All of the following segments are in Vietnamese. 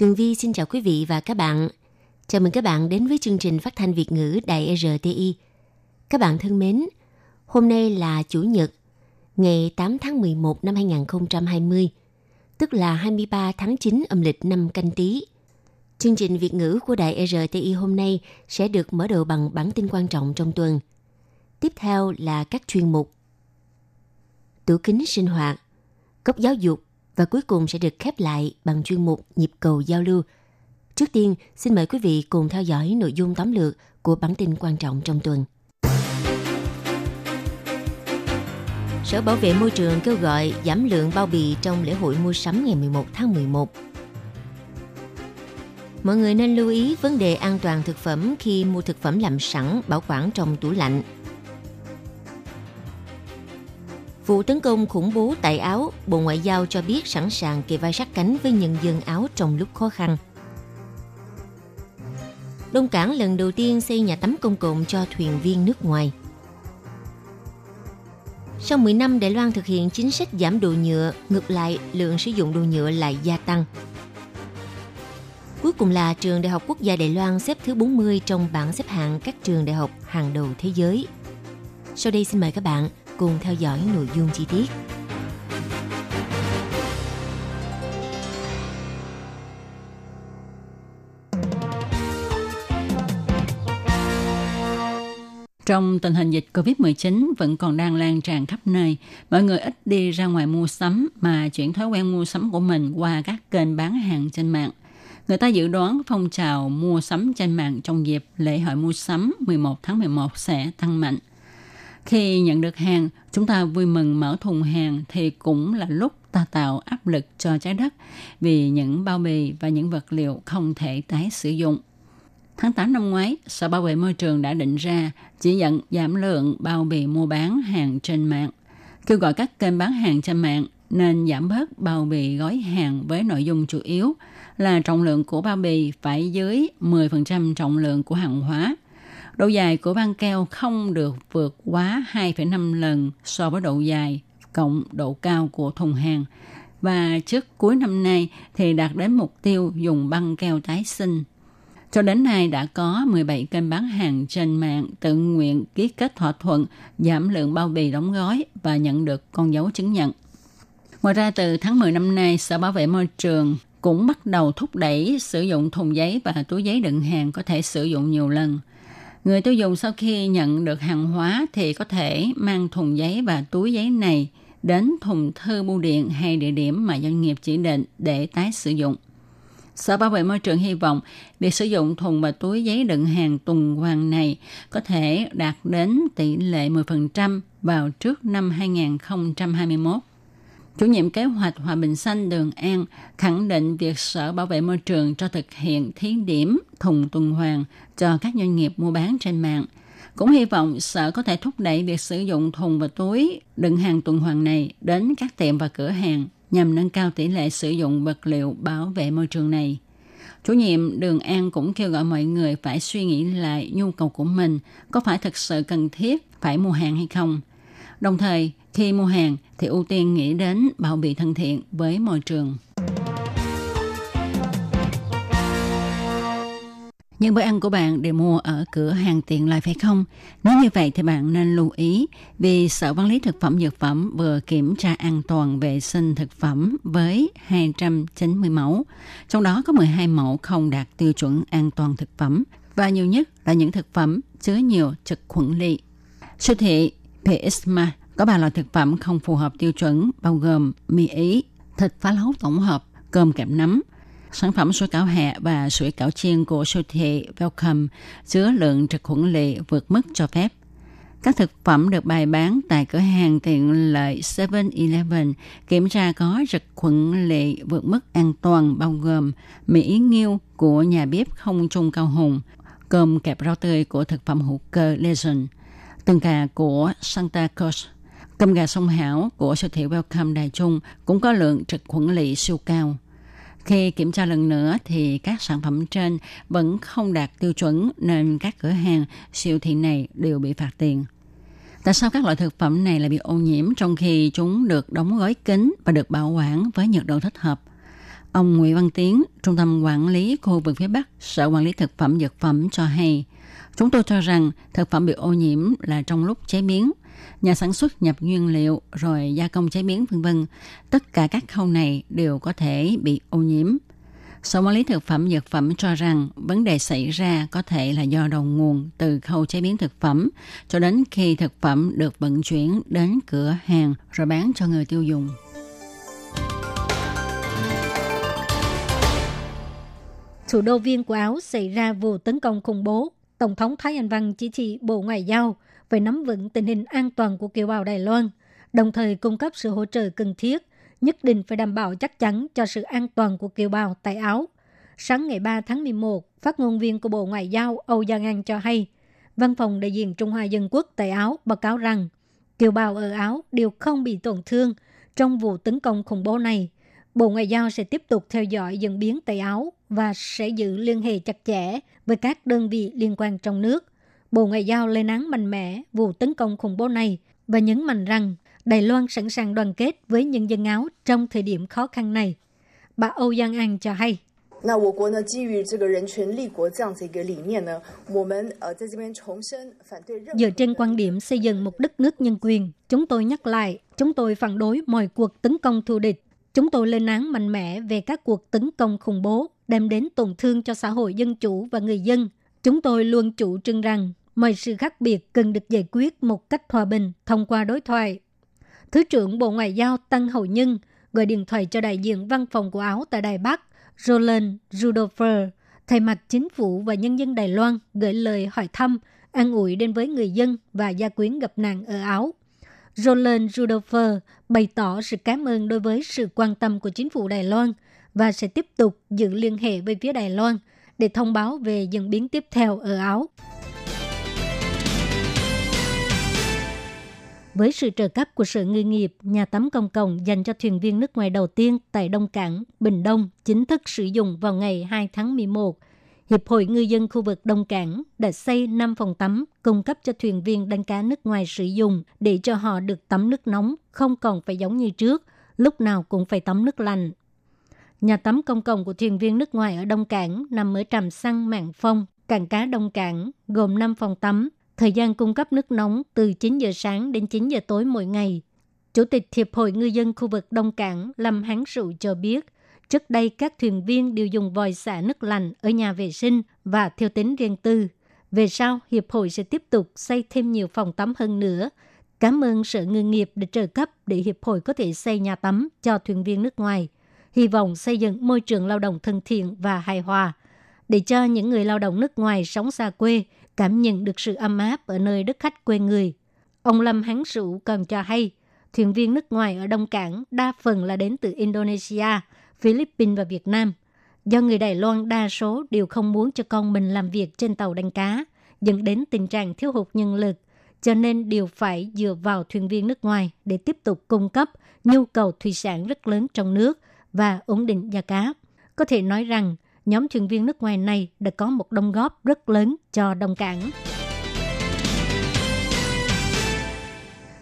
Tường Vi xin chào quý vị và các bạn. Chào mừng các bạn đến với chương trình phát thanh Việt ngữ Đài RTI. Các bạn thân mến, hôm nay là Chủ nhật, ngày 8 tháng 11 năm 2020, tức là 23 tháng 9 âm lịch năm canh tí. Chương trình Việt ngữ của Đài RTI hôm nay sẽ được mở đầu bằng bản tin quan trọng trong tuần. Tiếp theo là các chuyên mục Tủ kính sinh hoạt, cốc giáo dục và cuối cùng sẽ được khép lại bằng chuyên mục nhịp cầu giao lưu. Trước tiên, xin mời quý vị cùng theo dõi nội dung tóm lược của bản tin quan trọng trong tuần. Sở Bảo vệ Môi trường kêu gọi giảm lượng bao bì trong lễ hội mua sắm ngày 11 tháng 11. Mọi người nên lưu ý vấn đề an toàn thực phẩm khi mua thực phẩm làm sẵn bảo quản trong tủ lạnh. Vụ tấn công khủng bố tại Áo, Bộ Ngoại giao cho biết sẵn sàng kề vai sát cánh với nhân dân Áo trong lúc khó khăn. Đông Cảng lần đầu tiên xây nhà tắm công cộng cho thuyền viên nước ngoài. Sau 10 năm Đài Loan thực hiện chính sách giảm đồ nhựa, ngược lại lượng sử dụng đồ nhựa lại gia tăng. Cuối cùng là trường Đại học Quốc gia Đài Loan xếp thứ 40 trong bảng xếp hạng các trường đại học hàng đầu thế giới. Sau đây xin mời các bạn cùng theo dõi nội dung chi tiết. Trong tình hình dịch COVID-19 vẫn còn đang lan tràn khắp nơi, mọi người ít đi ra ngoài mua sắm mà chuyển thói quen mua sắm của mình qua các kênh bán hàng trên mạng. Người ta dự đoán phong trào mua sắm trên mạng trong dịp lễ hội mua sắm 11 tháng 11 sẽ tăng mạnh. Khi nhận được hàng, chúng ta vui mừng mở thùng hàng thì cũng là lúc ta tạo áp lực cho trái đất vì những bao bì và những vật liệu không thể tái sử dụng. Tháng 8 năm ngoái, Sở Bảo vệ Môi trường đã định ra chỉ dẫn giảm lượng bao bì mua bán hàng trên mạng, kêu gọi các kênh bán hàng trên mạng nên giảm bớt bao bì gói hàng với nội dung chủ yếu là trọng lượng của bao bì phải dưới 10% trọng lượng của hàng hóa. Độ dài của băng keo không được vượt quá 2,5 lần so với độ dài cộng độ cao của thùng hàng. Và trước cuối năm nay thì đạt đến mục tiêu dùng băng keo tái sinh. Cho đến nay đã có 17 kênh bán hàng trên mạng tự nguyện ký kết thỏa thuận giảm lượng bao bì đóng gói và nhận được con dấu chứng nhận. Ngoài ra từ tháng 10 năm nay, Sở Bảo vệ Môi trường cũng bắt đầu thúc đẩy sử dụng thùng giấy và túi giấy đựng hàng có thể sử dụng nhiều lần. Người tiêu dùng sau khi nhận được hàng hóa thì có thể mang thùng giấy và túi giấy này đến thùng thư bưu điện hay địa điểm mà doanh nghiệp chỉ định để tái sử dụng. Sở Bảo vệ Môi trường hy vọng việc sử dụng thùng và túi giấy đựng hàng tuần hoàn này có thể đạt đến tỷ lệ 10% vào trước năm 2021. Chủ nhiệm kế hoạch Hòa bình xanh Đường An khẳng định việc Sở Bảo vệ Môi trường cho thực hiện thí điểm thùng tuần hoàn cho các doanh nghiệp mua bán trên mạng. Cũng hy vọng Sở có thể thúc đẩy việc sử dụng thùng và túi đựng hàng tuần hoàn này đến các tiệm và cửa hàng nhằm nâng cao tỷ lệ sử dụng vật liệu bảo vệ môi trường này. Chủ nhiệm Đường An cũng kêu gọi mọi người phải suy nghĩ lại nhu cầu của mình có phải thực sự cần thiết phải mua hàng hay không. Đồng thời, khi mua hàng, thì ưu tiên nghĩ đến bảo bị thân thiện với môi trường. Những bữa ăn của bạn đều mua ở cửa hàng tiện lợi, phải không? Nếu như vậy thì bạn nên lưu ý vì Sở Quản lý Thực phẩm Dược phẩm vừa kiểm tra an toàn vệ sinh thực phẩm với 290 mẫu. Trong đó có 12 mẫu không đạt tiêu chuẩn an toàn thực phẩm và nhiều nhất là những thực phẩm chứa nhiều chất khuẩn lị. Siêu thị PSMA có ba loại thực phẩm không phù hợp tiêu chuẩn bao gồm mì ý, thịt phá lấu tổng hợp, cơm kẹp nấm, sản phẩm sủi cảo hẹ và sủi cảo chiên của siêu thị Welcome chứa lượng trực khuẩn lị vượt mức cho phép. Các thực phẩm được bày bán tại cửa hàng tiện lợi 7-Eleven kiểm tra có trực khuẩn lệ vượt mức an toàn bao gồm Mỹ nghiêu của nhà bếp không trung cao hùng, cơm kẹp rau tươi của thực phẩm hữu cơ Legend, tương cà của Santa Cruz, cơm gà sông hảo của siêu thị Welcome Đài Trung cũng có lượng trực khuẩn lị siêu cao. Khi kiểm tra lần nữa thì các sản phẩm trên vẫn không đạt tiêu chuẩn nên các cửa hàng siêu thị này đều bị phạt tiền. Tại sao các loại thực phẩm này lại bị ô nhiễm trong khi chúng được đóng gói kín và được bảo quản với nhiệt độ thích hợp? Ông Nguyễn Văn Tiến, Trung tâm Quản lý khu vực phía Bắc, Sở Quản lý Thực phẩm Dược phẩm cho hay, chúng tôi cho rằng thực phẩm bị ô nhiễm là trong lúc chế biến, nhà sản xuất nhập nguyên liệu rồi gia công chế biến, vân vân tất cả các khâu này đều có thể bị ô nhiễm Sở quản lý thực phẩm dược phẩm cho rằng vấn đề xảy ra có thể là do đầu nguồn từ khâu chế biến thực phẩm, cho đến khi thực phẩm được vận chuyển đến cửa hàng rồi bán cho người tiêu dùng. Thủ đô viên của Áo xảy ra vụ tấn công khủng bố. Tổng thống Thái Anh Văn chỉ thị Bộ Ngoại giao – về nắm vững tình hình an toàn của kiều bào Đài Loan, đồng thời cung cấp sự hỗ trợ cần thiết, nhất định phải đảm bảo chắc chắn cho sự an toàn của kiều bào tại Áo. Sáng ngày 3 tháng 11, phát ngôn viên của Bộ Ngoại giao Âu Giang An cho hay, Văn phòng đại diện Trung Hoa Dân Quốc tại Áo báo cáo rằng kiều bào ở Áo đều không bị tổn thương trong vụ tấn công khủng bố này. Bộ Ngoại giao sẽ tiếp tục theo dõi diễn biến tại Áo và sẽ giữ liên hệ chặt chẽ với các đơn vị liên quan trong nước Bộ Ngoại giao lên án mạnh mẽ vụ tấn công khủng bố này và nhấn mạnh rằng Đài Loan sẵn sàng đoàn kết với nhân dân Áo trong thời điểm khó khăn này. Bà Âu Giang An cho hay. Dựa trên quan điểm xây dựng một đất nước nhân quyền, chúng tôi nhắc lại, chúng tôi phản đối mọi cuộc tấn công thù địch. Chúng tôi lên án mạnh mẽ về các cuộc tấn công khủng bố đem đến tổn thương cho xã hội dân chủ và người dân. Chúng tôi luôn chủ trương rằng mọi sự khác biệt cần được giải quyết một cách hòa bình thông qua đối thoại. Thứ trưởng Bộ Ngoại giao Tăng Hậu Nhân gọi điện thoại cho đại diện văn phòng của Áo tại Đài Bắc, Roland Rudolfer, thay mặt chính phủ và nhân dân Đài Loan gửi lời hỏi thăm, an ủi đến với người dân và gia quyến gặp nạn ở Áo. Roland Rudolfer bày tỏ sự cảm ơn đối với sự quan tâm của chính phủ Đài Loan và sẽ tiếp tục giữ liên hệ với phía Đài Loan để thông báo về diễn biến tiếp theo ở Áo. với sự trợ cấp của sự Ngư nghiệp, nhà tắm công cộng dành cho thuyền viên nước ngoài đầu tiên tại Đông Cảng, Bình Đông chính thức sử dụng vào ngày 2 tháng 11. Hiệp hội Ngư dân khu vực Đông Cảng đã xây 5 phòng tắm cung cấp cho thuyền viên đánh cá nước ngoài sử dụng để cho họ được tắm nước nóng, không còn phải giống như trước, lúc nào cũng phải tắm nước lạnh. Nhà tắm công cộng của thuyền viên nước ngoài ở Đông Cảng nằm ở trạm xăng Mạng Phong, cảng cá Đông Cảng, gồm 5 phòng tắm thời gian cung cấp nước nóng từ 9 giờ sáng đến 9 giờ tối mỗi ngày. Chủ tịch Hiệp hội Ngư dân khu vực Đông Cảng Lâm Hán Sụ cho biết, trước đây các thuyền viên đều dùng vòi xả nước lạnh ở nhà vệ sinh và theo tính riêng tư. Về sau, Hiệp hội sẽ tiếp tục xây thêm nhiều phòng tắm hơn nữa. Cảm ơn Sở Ngư nghiệp đã trợ cấp để Hiệp hội có thể xây nhà tắm cho thuyền viên nước ngoài. Hy vọng xây dựng môi trường lao động thân thiện và hài hòa, để cho những người lao động nước ngoài sống xa quê – cảm nhận được sự ấm áp ở nơi đất khách quê người. Ông Lâm Hán Sủ còn cho hay, thuyền viên nước ngoài ở Đông Cảng đa phần là đến từ Indonesia, Philippines và Việt Nam. Do người Đài Loan đa số đều không muốn cho con mình làm việc trên tàu đánh cá, dẫn đến tình trạng thiếu hụt nhân lực, cho nên đều phải dựa vào thuyền viên nước ngoài để tiếp tục cung cấp nhu cầu thủy sản rất lớn trong nước và ổn định giá cá. Có thể nói rằng, nhóm thuyền viên nước ngoài này đã có một đóng góp rất lớn cho Đông Cảng.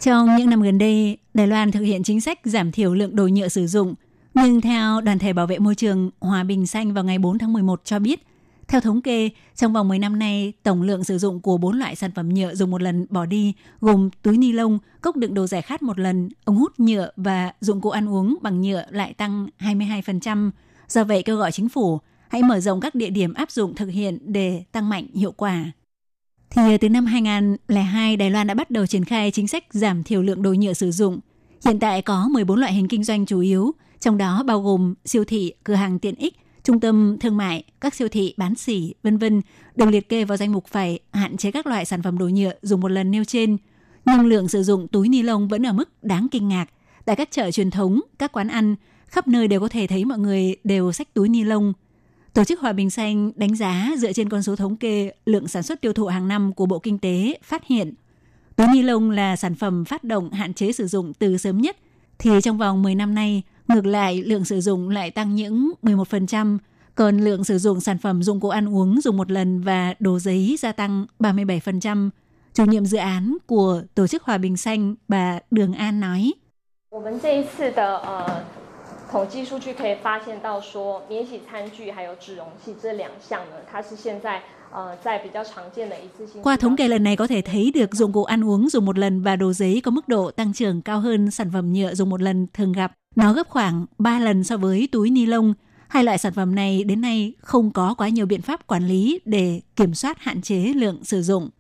Trong những năm gần đây, Đài Loan thực hiện chính sách giảm thiểu lượng đồ nhựa sử dụng. Nhưng theo Đoàn thể Bảo vệ Môi trường Hòa Bình Xanh vào ngày 4 tháng 11 cho biết, theo thống kê, trong vòng 10 năm nay, tổng lượng sử dụng của 4 loại sản phẩm nhựa dùng một lần bỏ đi gồm túi ni lông, cốc đựng đồ giải khát một lần, ống hút nhựa và dụng cụ ăn uống bằng nhựa lại tăng 22%. Do vậy kêu gọi chính phủ hãy mở rộng các địa điểm áp dụng thực hiện để tăng mạnh hiệu quả. Thì từ năm 2002, Đài Loan đã bắt đầu triển khai chính sách giảm thiểu lượng đồ nhựa sử dụng. Hiện tại có 14 loại hình kinh doanh chủ yếu, trong đó bao gồm siêu thị, cửa hàng tiện ích, trung tâm thương mại, các siêu thị bán xỉ, vân vân, được liệt kê vào danh mục phải hạn chế các loại sản phẩm đồ nhựa dùng một lần nêu trên – nhưng lượng sử dụng túi ni lông vẫn ở mức đáng kinh ngạc. Tại các chợ truyền thống, các quán ăn, khắp nơi đều có thể thấy mọi người đều xách túi ni lông. Tổ chức Hòa bình Xanh đánh giá dựa trên con số thống kê lượng sản xuất tiêu thụ hàng năm của Bộ Kinh tế phát hiện túi ni lông là sản phẩm phát động hạn chế sử dụng từ sớm nhất, thì trong vòng 10 năm nay, Ngược lại, lượng sử dụng lại tăng những 11%, còn lượng sử dụng sản phẩm dụng cụ ăn uống dùng một lần và đồ giấy gia tăng 37%. Chủ nhiệm dự án của Tổ chức Hòa bình Xanh, bà Đường An nói. Qua thống kê lần này có thể thấy được dụng cụ ăn uống dùng một lần và đồ giấy có mức độ tăng trưởng cao hơn sản phẩm nhựa dùng một lần thường gặp nó gấp khoảng 3 lần so với túi ni lông. Hai loại sản phẩm này đến nay không có quá nhiều biện pháp quản lý để kiểm soát hạn chế lượng sử dụng.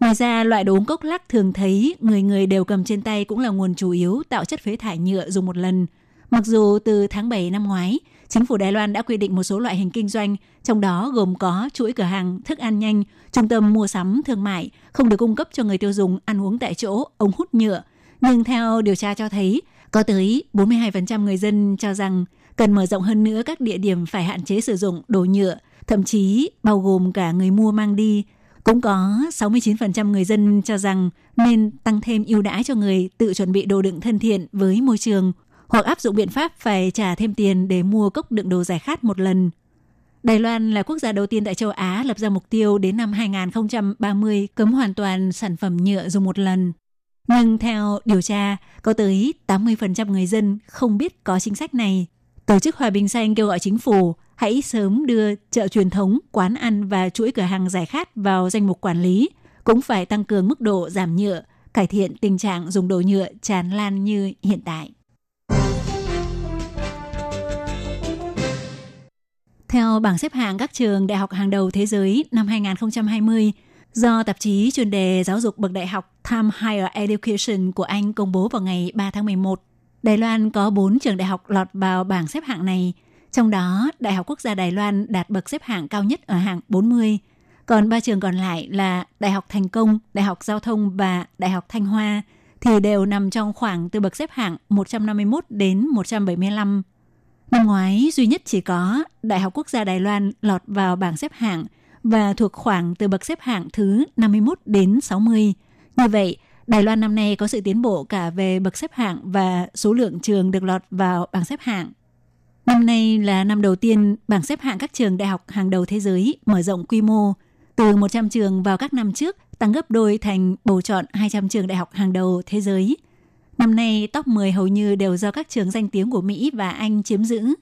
Ngoài ra, loại đồ uống cốc lắc thường thấy người người đều cầm trên tay cũng là nguồn chủ yếu tạo chất phế thải nhựa dùng một lần. Mặc dù từ tháng 7 năm ngoái, chính phủ Đài Loan đã quy định một số loại hình kinh doanh, trong đó gồm có chuỗi cửa hàng, thức ăn nhanh, trung tâm mua sắm, thương mại, không được cung cấp cho người tiêu dùng ăn uống tại chỗ, ống hút nhựa. Nhưng theo điều tra cho thấy, có tới 42% người dân cho rằng cần mở rộng hơn nữa các địa điểm phải hạn chế sử dụng đồ nhựa, thậm chí bao gồm cả người mua mang đi. Cũng có 69% người dân cho rằng nên tăng thêm ưu đãi cho người tự chuẩn bị đồ đựng thân thiện với môi trường hoặc áp dụng biện pháp phải trả thêm tiền để mua cốc đựng đồ giải khát một lần. Đài Loan là quốc gia đầu tiên tại châu Á lập ra mục tiêu đến năm 2030 cấm hoàn toàn sản phẩm nhựa dùng một lần. Nhưng theo điều tra, có tới 80% người dân không biết có chính sách này. Tổ chức Hòa bình Xanh kêu gọi chính phủ hãy sớm đưa chợ truyền thống, quán ăn và chuỗi cửa hàng giải khát vào danh mục quản lý, cũng phải tăng cường mức độ giảm nhựa, cải thiện tình trạng dùng đồ nhựa tràn lan như hiện tại. Theo bảng xếp hạng các trường đại học hàng đầu thế giới năm 2020, do tạp chí chuyên đề giáo dục bậc đại học Time Higher Education của Anh công bố vào ngày 3 tháng 11, Đài Loan có 4 trường đại học lọt vào bảng xếp hạng này. Trong đó, Đại học Quốc gia Đài Loan đạt bậc xếp hạng cao nhất ở hạng 40. Còn ba trường còn lại là Đại học Thành Công, Đại học Giao thông và Đại học Thanh Hoa thì đều nằm trong khoảng từ bậc xếp hạng 151 đến 175. Năm ngoái, duy nhất chỉ có Đại học Quốc gia Đài Loan lọt vào bảng xếp hạng và thuộc khoảng từ bậc xếp hạng thứ 51 đến 60. Như vậy, Đài Loan năm nay có sự tiến bộ cả về bậc xếp hạng và số lượng trường được lọt vào bảng xếp hạng. Năm nay là năm đầu tiên bảng xếp hạng các trường đại học hàng đầu thế giới mở rộng quy mô từ 100 trường vào các năm trước tăng gấp đôi thành bầu chọn 200 trường đại học hàng đầu thế giới – Năm nay, top 10 hầu như đều do các trường danh tiếng của Mỹ và Anh chiếm giữ.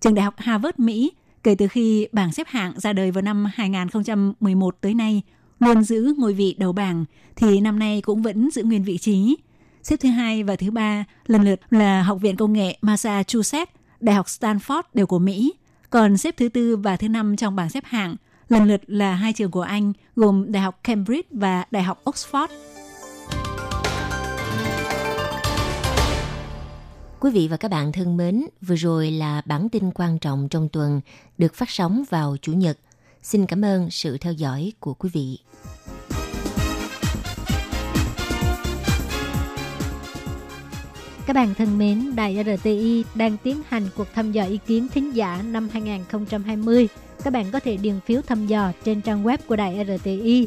Trường đại học Harvard Mỹ, kể từ khi bảng xếp hạng ra đời vào năm 2011 tới nay, luôn giữ ngôi vị đầu bảng, thì năm nay cũng vẫn giữ nguyên vị trí. Xếp thứ hai và thứ ba lần lượt là Học viện Công nghệ Massachusetts, Đại học Stanford đều của Mỹ. Còn xếp thứ tư và thứ năm trong bảng xếp hạng lần lượt là hai trường của Anh gồm Đại học Cambridge và Đại học Oxford. Quý vị và các bạn thân mến, vừa rồi là bản tin quan trọng trong tuần được phát sóng vào Chủ nhật. Xin cảm ơn sự theo dõi của quý vị. Các bạn thân mến, Đài RTI đang tiến hành cuộc thăm dò ý kiến thính giả năm 2020. Các bạn có thể điền phiếu thăm dò trên trang web của Đài RTI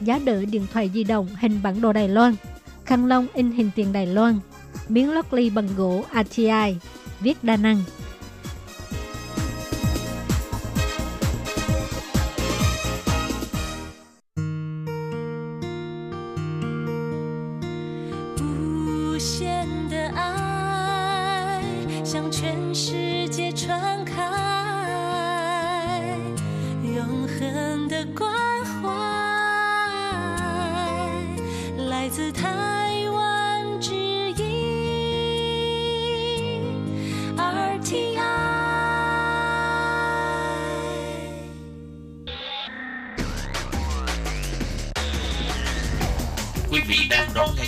giá đỡ điện thoại di động hình bản đồ Đài Loan, khăn lông in hình tiền Đài Loan, miếng lót ly bằng gỗ ATI, viết đa năng.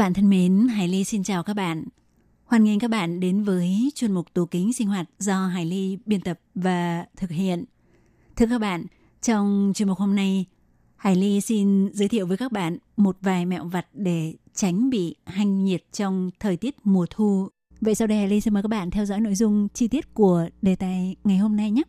Bạn thân mến, Hải Ly xin chào các bạn. Hoan nghênh các bạn đến với chuyên mục tủ kính sinh hoạt do Hải Ly biên tập và thực hiện. Thưa các bạn, trong chuyên mục hôm nay, Hải Ly xin giới thiệu với các bạn một vài mẹo vặt để tránh bị hanh nhiệt trong thời tiết mùa thu. Vậy sau đây Hải Ly xin mời các bạn theo dõi nội dung chi tiết của đề tài ngày hôm nay nhé.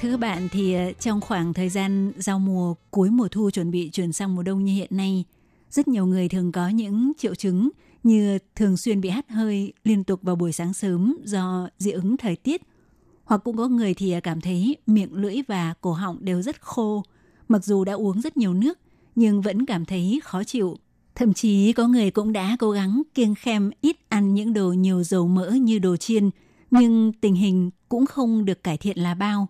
Thưa các bạn, thì ờ, trong khoảng thời gian giao mùa cuối mùa thu chuẩn bị chuyển sang mùa đông như hiện nay, rất nhiều người thường có những triệu chứng như thường xuyên bị hắt hơi liên tục vào buổi sáng sớm do dị ứng thời tiết. Hoặc cũng có người thì ờ, cảm thấy miệng lưỡi và cổ họng đều rất khô, mặc dù đã uống rất nhiều nước nhưng vẫn cảm thấy khó chịu. Thậm chí có người cũng đã cố gắng kiêng khem ít ăn những đồ nhiều dầu mỡ như đồ chiên, nhưng tình hình cũng không được cải thiện là bao.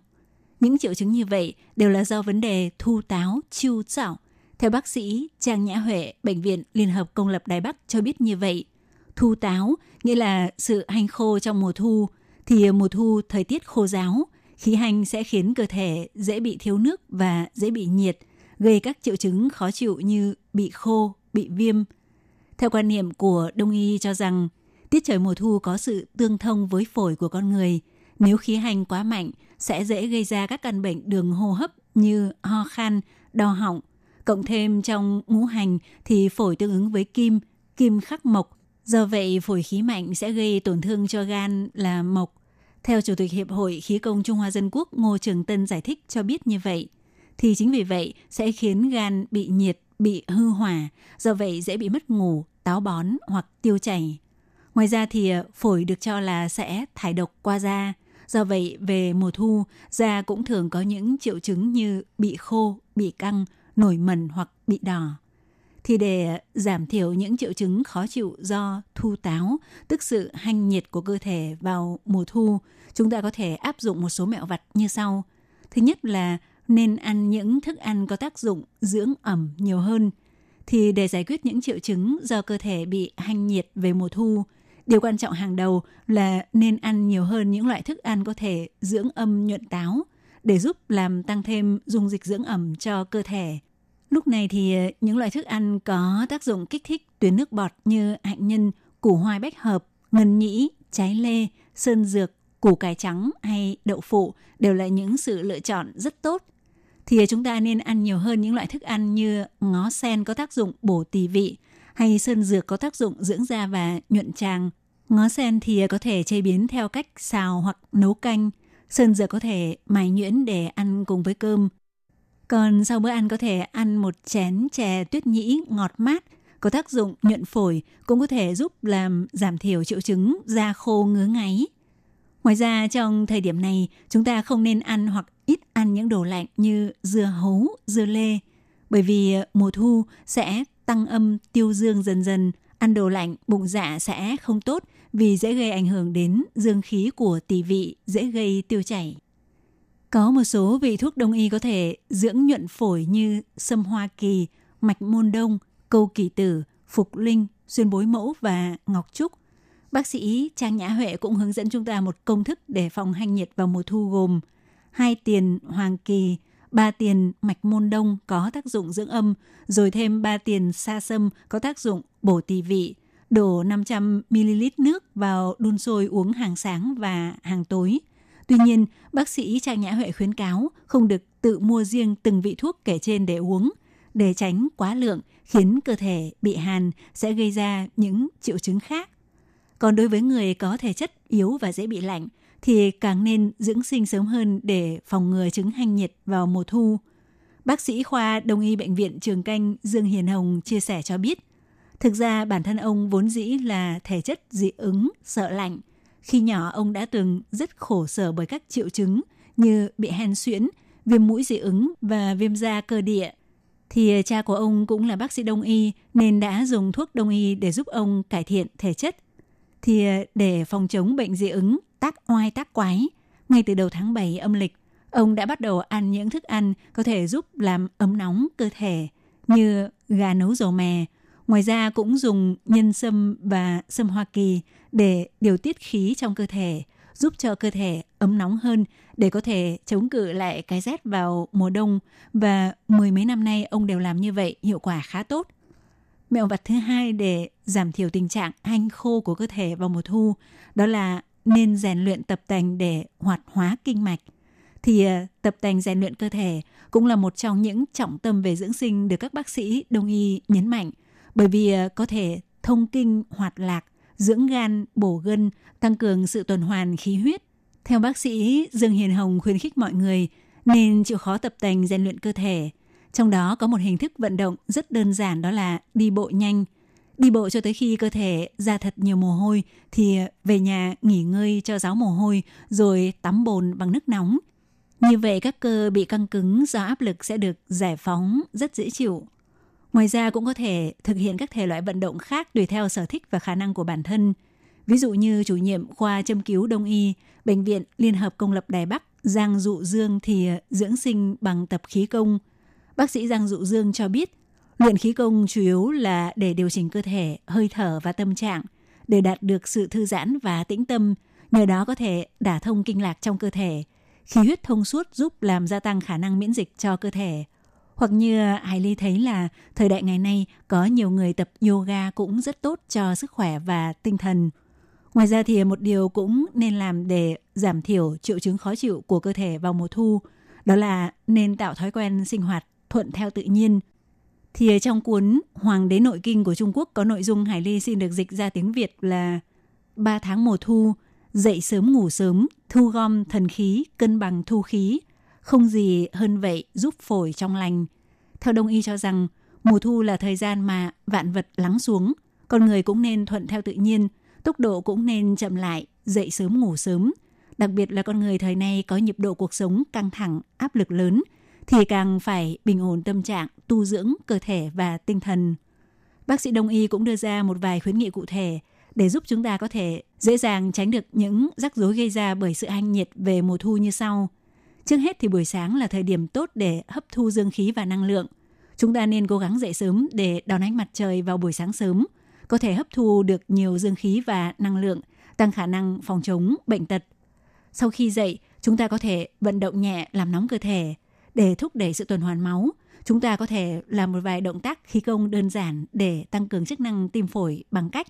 Những triệu chứng như vậy đều là do vấn đề thu táo, chiêu chảo. Theo bác sĩ Trang Nhã Huệ, Bệnh viện Liên hợp Công lập Đài Bắc cho biết như vậy. Thu táo nghĩa là sự hanh khô trong mùa thu, thì mùa thu thời tiết khô giáo, khí hành sẽ khiến cơ thể dễ bị thiếu nước và dễ bị nhiệt, gây các triệu chứng khó chịu như bị khô, bị viêm. Theo quan niệm của Đông y cho rằng, tiết trời mùa thu có sự tương thông với phổi của con người. Nếu khí hành quá mạnh sẽ dễ gây ra các căn bệnh đường hô hấp như ho khan, đau họng. Cộng thêm trong ngũ hành thì phổi tương ứng với kim, kim khắc mộc. Do vậy phổi khí mạnh sẽ gây tổn thương cho gan là mộc. Theo Chủ tịch Hiệp hội Khí công Trung Hoa Dân Quốc Ngô Trường Tân giải thích cho biết như vậy, thì chính vì vậy sẽ khiến gan bị nhiệt, bị hư hỏa, do vậy dễ bị mất ngủ, táo bón hoặc tiêu chảy. Ngoài ra thì phổi được cho là sẽ thải độc qua da, Do vậy, về mùa thu, da cũng thường có những triệu chứng như bị khô, bị căng, nổi mẩn hoặc bị đỏ. Thì để giảm thiểu những triệu chứng khó chịu do thu táo, tức sự hanh nhiệt của cơ thể vào mùa thu, chúng ta có thể áp dụng một số mẹo vặt như sau. Thứ nhất là nên ăn những thức ăn có tác dụng dưỡng ẩm nhiều hơn. Thì để giải quyết những triệu chứng do cơ thể bị hanh nhiệt về mùa thu, Điều quan trọng hàng đầu là nên ăn nhiều hơn những loại thức ăn có thể dưỡng âm nhuận táo để giúp làm tăng thêm dung dịch dưỡng ẩm cho cơ thể. Lúc này thì ờ, những loại thức ăn có tác dụng kích thích tuyến nước bọt như hạnh nhân, củ hoai bách hợp, ngân nhĩ, trái lê, sơn dược, củ cải trắng hay đậu phụ đều là những sự lựa chọn rất tốt. Thì ờ, chúng ta nên ăn nhiều hơn những loại thức ăn như ngó sen có tác dụng bổ tỳ vị, hay sơn dược có tác dụng dưỡng da và nhuận tràng, Ngó sen thì có thể chế biến theo cách xào hoặc nấu canh. Sơn dừa có thể mài nhuyễn để ăn cùng với cơm. Còn sau bữa ăn có thể ăn một chén chè tuyết nhĩ ngọt mát, có tác dụng nhuận phổi, cũng có thể giúp làm giảm thiểu triệu chứng da khô ngứa ngáy. Ngoài ra trong thời điểm này, chúng ta không nên ăn hoặc ít ăn những đồ lạnh như dưa hấu, dưa lê, bởi vì mùa thu sẽ tăng âm tiêu dương dần dần, ăn đồ lạnh bụng dạ sẽ không tốt vì dễ gây ảnh hưởng đến dương khí của tỳ vị, dễ gây tiêu chảy. Có một số vị thuốc đông y có thể dưỡng nhuận phổi như sâm hoa kỳ, mạch môn đông, câu kỳ tử, phục linh, xuyên bối mẫu và ngọc trúc. Bác sĩ Trang Nhã Huệ cũng hướng dẫn chúng ta một công thức để phòng hanh nhiệt vào mùa thu gồm hai tiền hoàng kỳ, ba tiền mạch môn đông có tác dụng dưỡng âm, rồi thêm ba tiền sa sâm có tác dụng bổ tỳ vị. Đổ 500ml nước vào đun sôi uống hàng sáng và hàng tối. Tuy nhiên, bác sĩ Trang Nhã Huệ khuyến cáo không được tự mua riêng từng vị thuốc kể trên để uống, để tránh quá lượng khiến cơ thể bị hàn sẽ gây ra những triệu chứng khác. Còn đối với người có thể chất yếu và dễ bị lạnh thì càng nên dưỡng sinh sớm hơn để phòng ngừa chứng hanh nhiệt vào mùa thu. Bác sĩ khoa Đông y Bệnh viện Trường Canh Dương Hiền Hồng chia sẻ cho biết, thực ra bản thân ông vốn dĩ là thể chất dị ứng, sợ lạnh. Khi nhỏ ông đã từng rất khổ sở bởi các triệu chứng như bị hen suyễn, viêm mũi dị ứng và viêm da cơ địa. Thì cha của ông cũng là bác sĩ đông y nên đã dùng thuốc đông y để giúp ông cải thiện thể chất. Thì ờ, để phòng chống bệnh dị ứng, tác oai tác quái, ngay từ đầu tháng 7 âm lịch, ông đã bắt đầu ăn những thức ăn có thể giúp làm ấm nóng cơ thể như gà nấu dầu mè. Ngoài ra cũng dùng nhân sâm và sâm Hoa Kỳ để điều tiết khí trong cơ thể, giúp cho cơ thể ấm nóng hơn để có thể chống cự lại cái rét vào mùa đông và mười mấy năm nay ông đều làm như vậy hiệu quả khá tốt. Mẹo vặt thứ hai để giảm thiểu tình trạng hanh khô của cơ thể vào mùa thu đó là nên rèn luyện tập tành để hoạt hóa kinh mạch. Thì ờ, tập tành rèn luyện cơ thể cũng là một trong những trọng tâm về dưỡng sinh được các bác sĩ đông y nhấn mạnh bởi vì ờ, có thể thông kinh hoạt lạc, dưỡng gan, bổ gân, tăng cường sự tuần hoàn khí huyết. Theo bác sĩ Dương Hiền Hồng khuyến khích mọi người nên chịu khó tập tành rèn luyện cơ thể. Trong đó có một hình thức vận động rất đơn giản đó là đi bộ nhanh – Đi bộ cho tới khi cơ thể ra thật nhiều mồ hôi thì về nhà nghỉ ngơi cho ráo mồ hôi rồi tắm bồn bằng nước nóng. Như vậy các cơ bị căng cứng do áp lực sẽ được giải phóng rất dễ chịu. Ngoài ra cũng có thể thực hiện các thể loại vận động khác tùy theo sở thích và khả năng của bản thân. Ví dụ như chủ nhiệm khoa châm cứu đông y, Bệnh viện Liên hợp Công lập Đài Bắc Giang Dụ Dương thì ờ, dưỡng sinh bằng tập khí công. Bác sĩ Giang Dụ Dương cho biết Luyện khí công chủ yếu là để điều chỉnh cơ thể, hơi thở và tâm trạng, để đạt được sự thư giãn và tĩnh tâm, nhờ đó có thể đả thông kinh lạc trong cơ thể. Khí huyết thông suốt giúp làm gia tăng khả năng miễn dịch cho cơ thể. Hoặc như à, Hải Ly thấy là thời đại ngày nay có nhiều người tập yoga cũng rất tốt cho sức khỏe và tinh thần. Ngoài ra thì một điều cũng nên làm để giảm thiểu triệu chứng khó chịu của cơ thể vào mùa thu, đó là nên tạo thói quen sinh hoạt thuận theo tự nhiên – thì trong cuốn Hoàng đế nội kinh của Trung Quốc có nội dung Hải Ly xin được dịch ra tiếng Việt là ba tháng mùa thu, dậy sớm ngủ sớm, thu gom thần khí, cân bằng thu khí. Không gì hơn vậy giúp phổi trong lành. Theo Đông y cho rằng, mùa thu là thời gian mà vạn vật lắng xuống. Con người cũng nên thuận theo tự nhiên, tốc độ cũng nên chậm lại, dậy sớm ngủ sớm. Đặc biệt là con người thời nay có nhịp độ cuộc sống căng thẳng, áp lực lớn – thì càng phải bình ổn tâm trạng, tu dưỡng cơ thể và tinh thần. Bác sĩ Đông y cũng đưa ra một vài khuyến nghị cụ thể để giúp chúng ta có thể dễ dàng tránh được những rắc rối gây ra bởi sự hanh nhiệt về mùa thu như sau. Trước hết thì buổi sáng là thời điểm tốt để hấp thu dương khí và năng lượng. Chúng ta nên cố gắng dậy sớm để đón ánh mặt trời vào buổi sáng sớm, có thể hấp thu được nhiều dương khí và năng lượng, tăng khả năng phòng chống bệnh tật. Sau khi dậy, chúng ta có thể vận động nhẹ làm nóng cơ thể, để thúc đẩy sự tuần hoàn máu, chúng ta có thể làm một vài động tác khí công đơn giản để tăng cường chức năng tim phổi bằng cách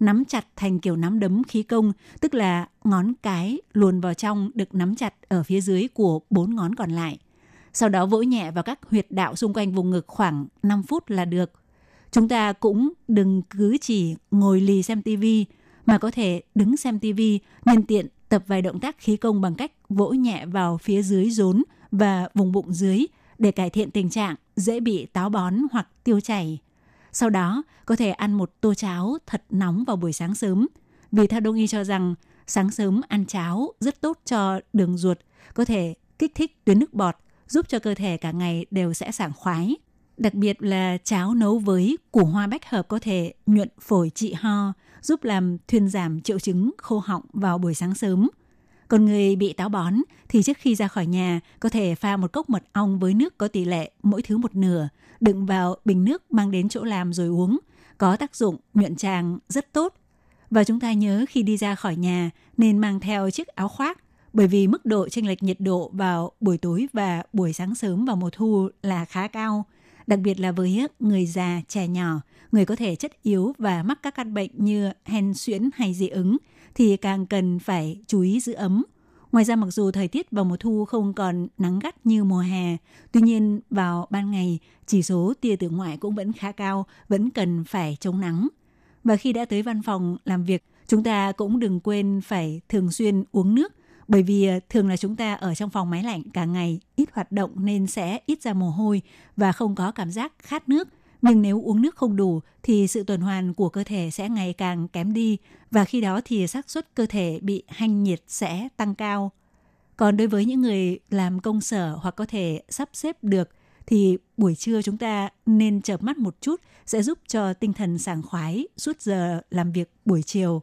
nắm chặt thành kiểu nắm đấm khí công, tức là ngón cái luồn vào trong được nắm chặt ở phía dưới của bốn ngón còn lại. Sau đó vỗ nhẹ vào các huyệt đạo xung quanh vùng ngực khoảng 5 phút là được. Chúng ta cũng đừng cứ chỉ ngồi lì xem tivi mà có thể đứng xem tivi nhân tiện tập vài động tác khí công bằng cách vỗ nhẹ vào phía dưới rốn và vùng bụng dưới để cải thiện tình trạng dễ bị táo bón hoặc tiêu chảy. Sau đó, có thể ăn một tô cháo thật nóng vào buổi sáng sớm. Vì theo đông y cho rằng sáng sớm ăn cháo rất tốt cho đường ruột, có thể kích thích tuyến nước bọt, giúp cho cơ thể cả ngày đều sẽ sảng khoái. Đặc biệt là cháo nấu với củ hoa bách hợp có thể nhuận phổi trị ho, giúp làm thuyên giảm triệu chứng khô họng vào buổi sáng sớm. Còn người bị táo bón thì trước khi ra khỏi nhà có thể pha một cốc mật ong với nước có tỷ lệ mỗi thứ một nửa, đựng vào bình nước mang đến chỗ làm rồi uống. Có tác dụng nhuận tràng rất tốt. Và chúng ta nhớ khi đi ra khỏi nhà nên mang theo chiếc áo khoác bởi vì mức độ chênh lệch nhiệt độ vào buổi tối và buổi sáng sớm vào mùa thu là khá cao, đặc biệt là với người già, trẻ nhỏ, người có thể chất yếu và mắc các căn bệnh như hen suyễn hay dị ứng thì càng cần phải chú ý giữ ấm. Ngoài ra mặc dù thời tiết vào mùa thu không còn nắng gắt như mùa hè, tuy nhiên vào ban ngày chỉ số tia tử ngoại cũng vẫn khá cao, vẫn cần phải chống nắng. Và khi đã tới văn phòng làm việc, chúng ta cũng đừng quên phải thường xuyên uống nước bởi vì à, thường là chúng ta ở trong phòng máy lạnh cả ngày ít hoạt động nên sẽ ít ra mồ hôi và không có cảm giác khát nước nhưng nếu uống nước không đủ thì sự tuần hoàn của cơ thể sẽ ngày càng kém đi và khi đó thì xác suất cơ thể bị hanh nhiệt sẽ tăng cao. Còn đối với những người làm công sở hoặc có thể sắp xếp được thì buổi trưa chúng ta nên chợp mắt một chút sẽ giúp cho tinh thần sảng khoái suốt giờ làm việc buổi chiều.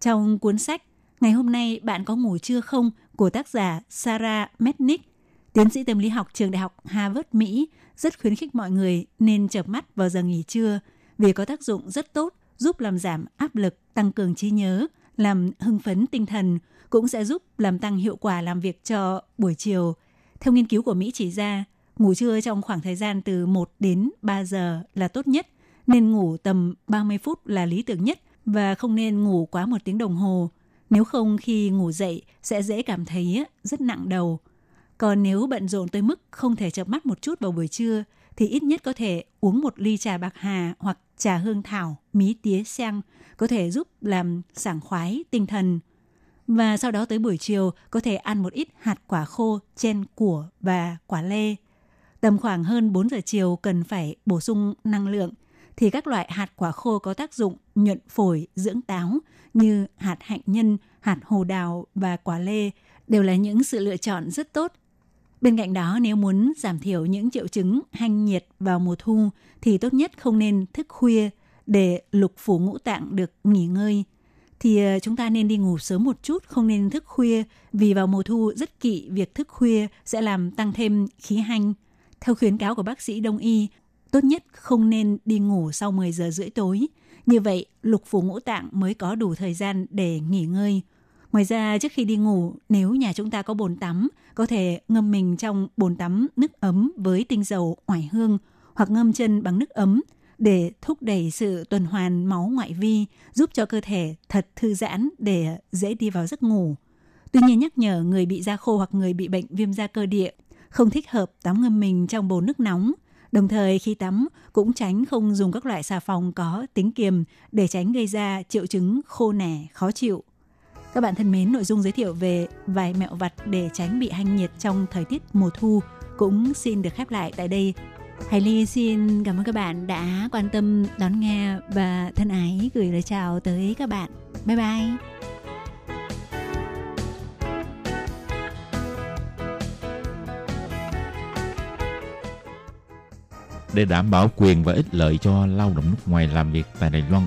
Trong cuốn sách Ngày hôm nay bạn có ngủ chưa không của tác giả Sarah Metnick, tiến sĩ tâm lý học trường đại học Harvard Mỹ rất khuyến khích mọi người nên chợp mắt vào giờ nghỉ trưa vì có tác dụng rất tốt giúp làm giảm áp lực, tăng cường trí nhớ, làm hưng phấn tinh thần, cũng sẽ giúp làm tăng hiệu quả làm việc cho buổi chiều. Theo nghiên cứu của Mỹ chỉ ra, ngủ trưa trong khoảng thời gian từ 1 đến 3 giờ là tốt nhất, nên ngủ tầm 30 phút là lý tưởng nhất và không nên ngủ quá một tiếng đồng hồ. Nếu không khi ngủ dậy sẽ dễ cảm thấy rất nặng đầu. Còn nếu bận rộn tới mức không thể chợp mắt một chút vào buổi trưa thì ít nhất có thể uống một ly trà bạc hà hoặc trà hương thảo, mí tía sen có thể giúp làm sảng khoái tinh thần. Và sau đó tới buổi chiều có thể ăn một ít hạt quả khô, chen của và quả lê. Tầm khoảng hơn 4 giờ chiều cần phải bổ sung năng lượng thì các loại hạt quả khô có tác dụng nhuận phổi, dưỡng táo như hạt hạnh nhân, hạt hồ đào và quả lê đều là những sự lựa chọn rất tốt Bên cạnh đó, nếu muốn giảm thiểu những triệu chứng hanh nhiệt vào mùa thu thì tốt nhất không nên thức khuya để lục phủ ngũ tạng được nghỉ ngơi. Thì ờ, chúng ta nên đi ngủ sớm một chút, không nên thức khuya vì vào mùa thu rất kỵ việc thức khuya sẽ làm tăng thêm khí hanh. Theo khuyến cáo của bác sĩ đông y, tốt nhất không nên đi ngủ sau 10 giờ rưỡi tối. Như vậy, lục phủ ngũ tạng mới có đủ thời gian để nghỉ ngơi. Ngoài ra trước khi đi ngủ, nếu nhà chúng ta có bồn tắm, có thể ngâm mình trong bồn tắm nước ấm với tinh dầu oải hương hoặc ngâm chân bằng nước ấm để thúc đẩy sự tuần hoàn máu ngoại vi, giúp cho cơ thể thật thư giãn để dễ đi vào giấc ngủ. Tuy nhiên nhắc nhở người bị da khô hoặc người bị bệnh viêm da cơ địa không thích hợp tắm ngâm mình trong bồn nước nóng. Đồng thời khi tắm cũng tránh không dùng các loại xà phòng có tính kiềm để tránh gây ra triệu chứng khô nẻ, khó chịu. Các bạn thân mến, nội dung giới thiệu về vài mẹo vặt để tránh bị hanh nhiệt trong thời tiết mùa thu cũng xin được khép lại tại đây. Hải Ly xin cảm ơn các bạn đã quan tâm đón nghe và thân ái gửi lời chào tới các bạn. Bye bye! Để đảm bảo quyền và ích lợi cho lao động nước ngoài làm việc tại Đài Loan,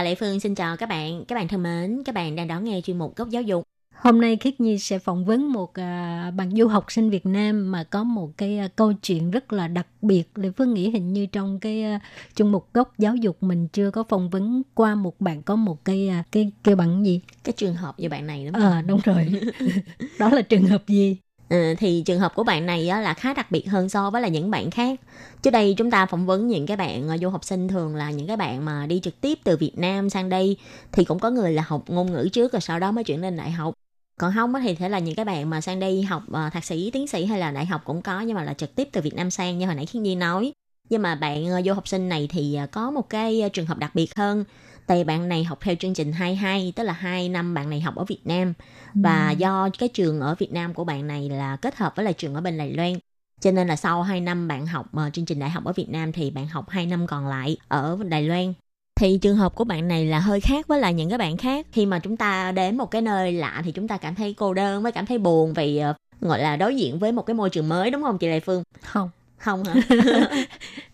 Và Lệ Phương xin chào các bạn. Các bạn thân mến, các bạn đang đón nghe chuyên mục Góc Giáo dục. Hôm nay Khiết Nhi sẽ phỏng vấn một à, bạn du học sinh Việt Nam mà có một cái à, câu chuyện rất là đặc biệt. Lê Phương nghĩ hình như trong cái à, chung mục góc giáo dục mình chưa có phỏng vấn qua một bạn có một cái à, cái kêu bằng gì? Cái trường hợp như bạn này đúng không? Ờ đúng rồi. Đó là trường hợp gì? Ừ, thì trường hợp của bạn này á, là khá đặc biệt hơn so với là những bạn khác. Trước đây chúng ta phỏng vấn những cái bạn ờ, du học sinh thường là những cái bạn mà đi trực tiếp từ Việt Nam sang đây thì cũng có người là học ngôn ngữ trước rồi sau đó mới chuyển lên đại học. Còn không á thì thể là những cái bạn mà sang đây học ờ, thạc sĩ, tiến sĩ hay là đại học cũng có nhưng mà là trực tiếp từ Việt Nam sang như hồi nãy Khiến Nhi nói. Nhưng mà bạn ờ, du học sinh này thì ờ, có một cái trường hợp đặc biệt hơn. Tại bạn này học theo chương trình 22, tức là 2 năm bạn này học ở Việt Nam. Và do cái trường ở Việt Nam của bạn này là kết hợp với lại trường ở bên Đài Loan. Cho nên là sau 2 năm bạn học uh, chương trình đại học ở Việt Nam thì bạn học 2 năm còn lại ở Đài Loan. Thì trường hợp của bạn này là hơi khác với lại những cái bạn khác. Khi mà chúng ta đến một cái nơi lạ thì chúng ta cảm thấy cô đơn với cảm thấy buồn vì ờ, gọi là đối diện với một cái môi trường mới đúng không chị Lê Phương? Không. Không hả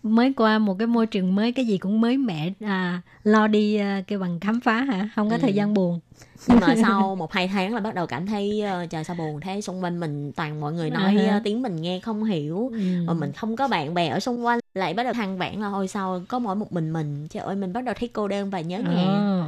mới qua một cái môi trường mới cái gì cũng mới mẻ à, lo đi à, kêu bằng khám phá hả không có Ừ. thời gian buồn nhưng mà sau một hai tháng là bắt đầu cảm thấy ờ, trời sao buồn thế xung quanh mình toàn mọi người nói À ha. ờ, tiếng mình nghe không hiểu ừ. mà mình không có bạn bè ở xung quanh lại bắt đầu than vãn là ôi sao có mỗi một mình mình trời ơi mình bắt đầu thấy cô đơn và nhớ nhà Ờ,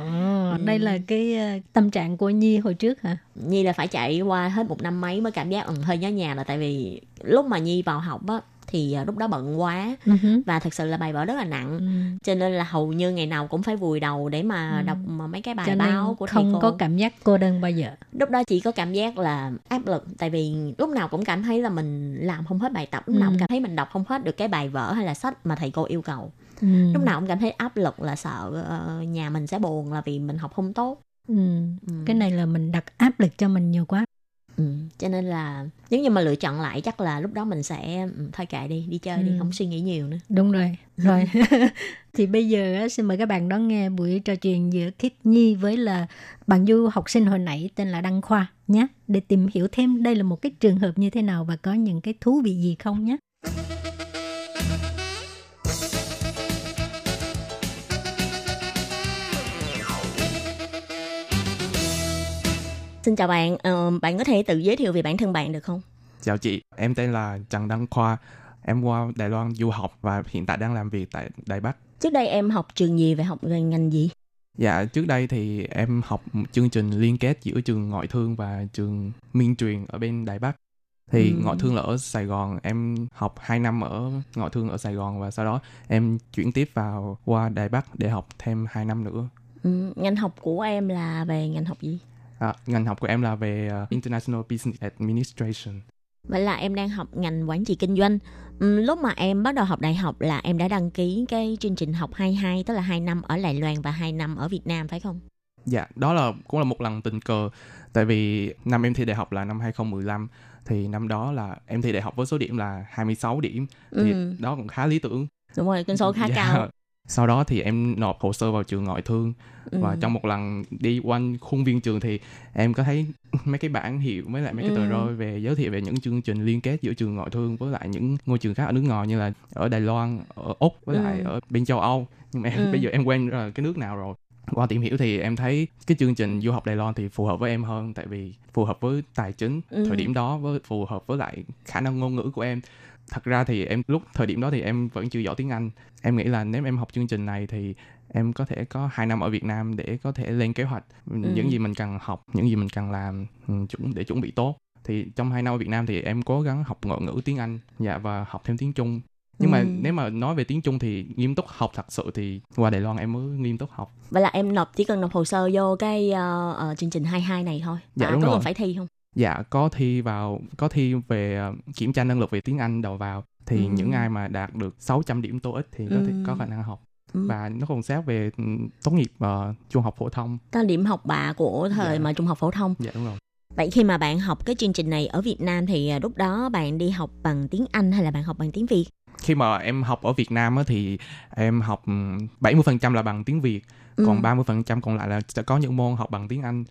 ờ, Ừ. đây là cái à, tâm trạng của Nhi hồi trước hả nhi là phải chạy qua hết một năm mấy mới cảm giác ừ, hơi nhớ nhà là tại vì lúc mà nhi vào học á thì ờ, lúc đó bận quá hứ. và thực sự là bài vở rất là nặng Ừ. cho nên là hầu như ngày nào cũng phải vùi đầu để mà Ừ. đọc mà mấy cái bài cho báo của thầy không cô có cảm giác cô đơn bao giờ lúc đó chỉ có cảm giác là áp lực tại vì lúc nào cũng cảm thấy là mình làm không hết bài tập lúc nào Ừ. cũng cảm thấy mình đọc không hết được cái bài vở hay là sách mà thầy cô yêu cầu ừ. lúc nào cũng cảm thấy áp lực là sợ ờ, nhà mình sẽ buồn là vì mình học không tốt ừ. ừ. cái này là mình đặt áp lực cho mình nhiều quá ừ. cho nên là nếu như mà lựa chọn lại chắc là lúc đó mình sẽ ừ, thôi kệ đi đi chơi đi Ừ. không suy nghĩ nhiều nữa đúng rồi rồi thì bây giờ xin mời các bạn đón nghe buổi trò chuyện giữa Khiết Nhi với là bạn du học sinh hồi nãy tên là Đăng Khoa nhé để tìm hiểu thêm đây là một cái trường hợp như thế nào và có những cái thú vị gì không nhé xin chào bạn Ờ, bạn có thể tự giới thiệu về bản thân bạn được không Chào chị, em tên là Trần Đăng Khoa. Em qua Đài Loan du học và hiện tại đang làm việc tại Đài Bắc. trước đây em học trường gì và học về ngành gì Dạ, trước đây thì em học chương trình liên kết giữa trường ngoại thương và trường miên truyền ở bên Đài Bắc. Thì Ừ. ngoại thương là ở Sài Gòn, em học 2 năm ở ngoại thương ở Sài Gòn và sau đó em chuyển tiếp vào qua Đài Bắc để học thêm 2 năm nữa. ừ, ngành học của em là về ngành học gì À, ngành học của em là về uh, International Business Administration. Vậy là em đang học ngành quản trị kinh doanh. Lúc mà em bắt đầu học đại học là em đã đăng ký cái chương trình học 22 tức là 2 năm ở Đài Loan và 2 năm ở Việt Nam phải không? Dạ, đó là cũng là một lần tình cờ tại vì năm em thi đại học là năm 2015 thì năm đó là em thi đại học với số điểm là 26 điểm thì Ừ, đó cũng khá lý tưởng. đúng rồi, con số khá Dạ. cao. Sau đó thì em nộp hồ sơ vào trường ngoại thương và Ừ. trong một lần đi quanh khuôn viên trường thì em có thấy mấy cái bảng hiệu với lại mấy cái tờ Ừ. rơi về giới thiệu về những chương trình liên kết giữa trường ngoại thương với lại những ngôi trường khác ở nước ngoài như là ở Đài Loan, ở Úc với Ừ. lại ở bên châu Âu. Nhưng mà em, Ừ. bây giờ em quen rồi cái nước nào rồi. Qua tìm hiểu thì em thấy cái chương trình du học Đài Loan thì phù hợp với em hơn tại vì phù hợp với tài chính Ừ. thời điểm đó với phù hợp với lại khả năng ngôn ngữ của em. Thật ra thì em lúc thời điểm đó thì em vẫn chưa giỏi tiếng Anh. Em nghĩ là nếu em học chương trình này thì em có thể có 2 năm ở Việt Nam để có thể lên kế hoạch ừ. những gì mình cần học, những gì mình cần làm ừ, chuẩn để chuẩn bị tốt. Thì trong 2 năm ở Việt Nam thì em cố gắng học ngoại ngữ tiếng Anh dạ và học thêm tiếng Trung. Nhưng mà Ừ. nếu mà nói về tiếng Trung thì nghiêm túc học thật sự thì qua Đài Loan em mới nghiêm túc học. Vậy là em nộp chỉ cần nộp hồ sơ vô cái ờ, ờ, chương trình 22 này thôi. Dạ, À, đúng có rồi. cần phải thi không? Dạ có thi vào có thi về ờ, kiểm tra năng lực về tiếng Anh đầu vào thì Ừ. những ai mà đạt được 600 điểm TOEIC thì có thể Ừ. có khả năng học Ừ. và nó còn xét về ừ, tốt nghiệp ờ, trung học phổ thông. Là điểm học bạ của thời Dạ. mà trung học phổ thông. Dạ đúng rồi. Vậy khi mà bạn học cái chương trình này ở Việt Nam thì à, lúc đó bạn đi học bằng tiếng Anh hay là bạn học bằng tiếng Việt? Khi mà em học ở Việt Nam á, thì em học ừm, 70% là bằng tiếng Việt, Ừ. còn 30% còn lại là sẽ có những môn học bằng tiếng Anh.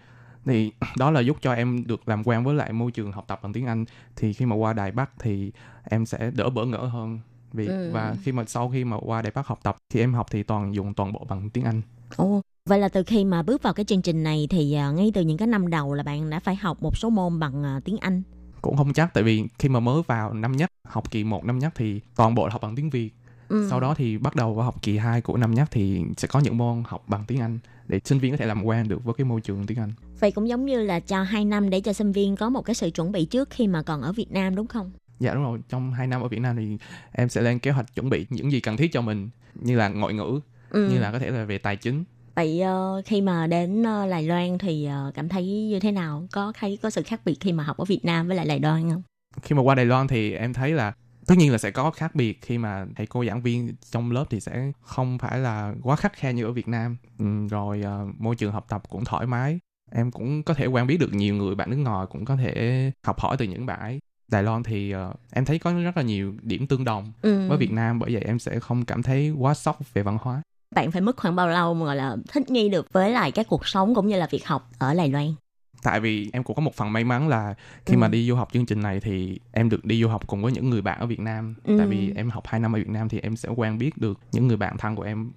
Thì đó là giúp cho em được làm quen với lại môi trường học tập bằng tiếng Anh. Thì khi mà qua Đài Bắc thì em sẽ đỡ bỡ ngỡ hơn. Vì Ừ. và khi mà sau khi mà qua Đài Bắc học tập thì em học thì toàn dùng toàn bộ bằng tiếng Anh. Ồ, vậy là từ khi mà bước vào cái chương trình này thì à, ngay từ những cái năm đầu là bạn đã phải học một số môn bằng à, tiếng Anh. Cũng không chắc tại vì khi mà mới vào năm nhất, học kỳ 1 năm nhất thì toàn bộ học bằng tiếng Việt. Ừ. Sau đó thì bắt đầu vào học kỳ 2 của năm nhất thì sẽ có những môn học bằng tiếng Anh để sinh viên có thể làm quen được với cái môi trường tiếng Anh. Vậy cũng giống như là cho 2 năm để cho sinh viên có một cái sự chuẩn bị trước khi mà còn ở Việt Nam đúng không? Dạ đúng rồi, trong 2 năm ở Việt Nam thì em sẽ lên kế hoạch chuẩn bị những gì cần thiết cho mình như là ngoại ngữ, Ừ. như là có thể là về tài chính. Vậy ờ, khi mà đến ờ, Đài Loan thì ờ, cảm thấy như thế nào? Có thấy có sự khác biệt khi mà học ở Việt Nam với lại Đài Loan không? Khi mà qua Đài Loan thì em thấy là tất nhiên là sẽ có khác biệt khi mà thầy cô giảng viên trong lớp thì sẽ không phải là quá khắt khe như ở Việt Nam. Ừ, rồi môi trường học tập cũng thoải mái. Em cũng có thể quen biết được nhiều người bạn nước ngoài cũng có thể học hỏi từ những bạn ấy. Đài Loan thì ờ, em thấy có rất là nhiều điểm tương đồng Ừ. với Việt Nam bởi vậy em sẽ không cảm thấy quá sốc về văn hóa. Bạn phải mất khoảng bao lâu mà gọi là thích nghi được với lại cái cuộc sống cũng như là việc học ở Đài Loan? tại vì em cũng có một phần may mắn là khi mà Ừ. đi du học chương trình này thì em được đi du học cùng với những người bạn ở Việt Nam Ừ. tại vì em học 2 năm ở Việt Nam thì em sẽ quen biết được những người bạn thân của em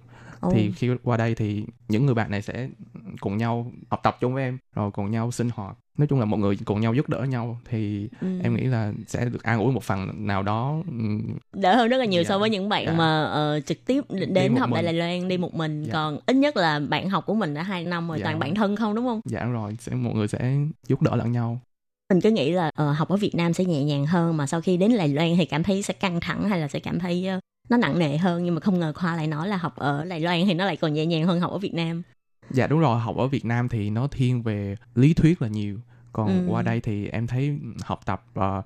Thì khi qua đây thì những người bạn này sẽ cùng nhau học tập chung với em rồi cùng nhau sinh hoạt nói chung là mọi người cùng nhau giúp đỡ nhau thì Ừ. em nghĩ là sẽ được an ủi một phần nào đó ừm, đỡ hơn rất là nhiều Dạ. so với những bạn Dạ. mà ờ, trực tiếp đến học tại mình. Đài Loan đi một mình Dạ. còn ít nhất là bạn học của mình đã hai năm rồi Dạ. toàn bạn thân không đúng không dạ rồi sẽ mọi người sẽ giúp đỡ lẫn nhau mình cứ nghĩ là ờ, học ở Việt Nam sẽ nhẹ nhàng hơn mà sau khi đến Đài Loan thì cảm thấy sẽ căng thẳng hay là sẽ cảm thấy ờ, nó nặng nề hơn nhưng mà không ngờ Khoa lại nói là học ở Đài Loan thì nó lại còn nhẹ nhàng hơn học ở Việt Nam Dạ đúng rồi, học ở Việt Nam thì nó thiên về lý thuyết là nhiều. Còn Ừ. qua đây thì em thấy học tập ờ,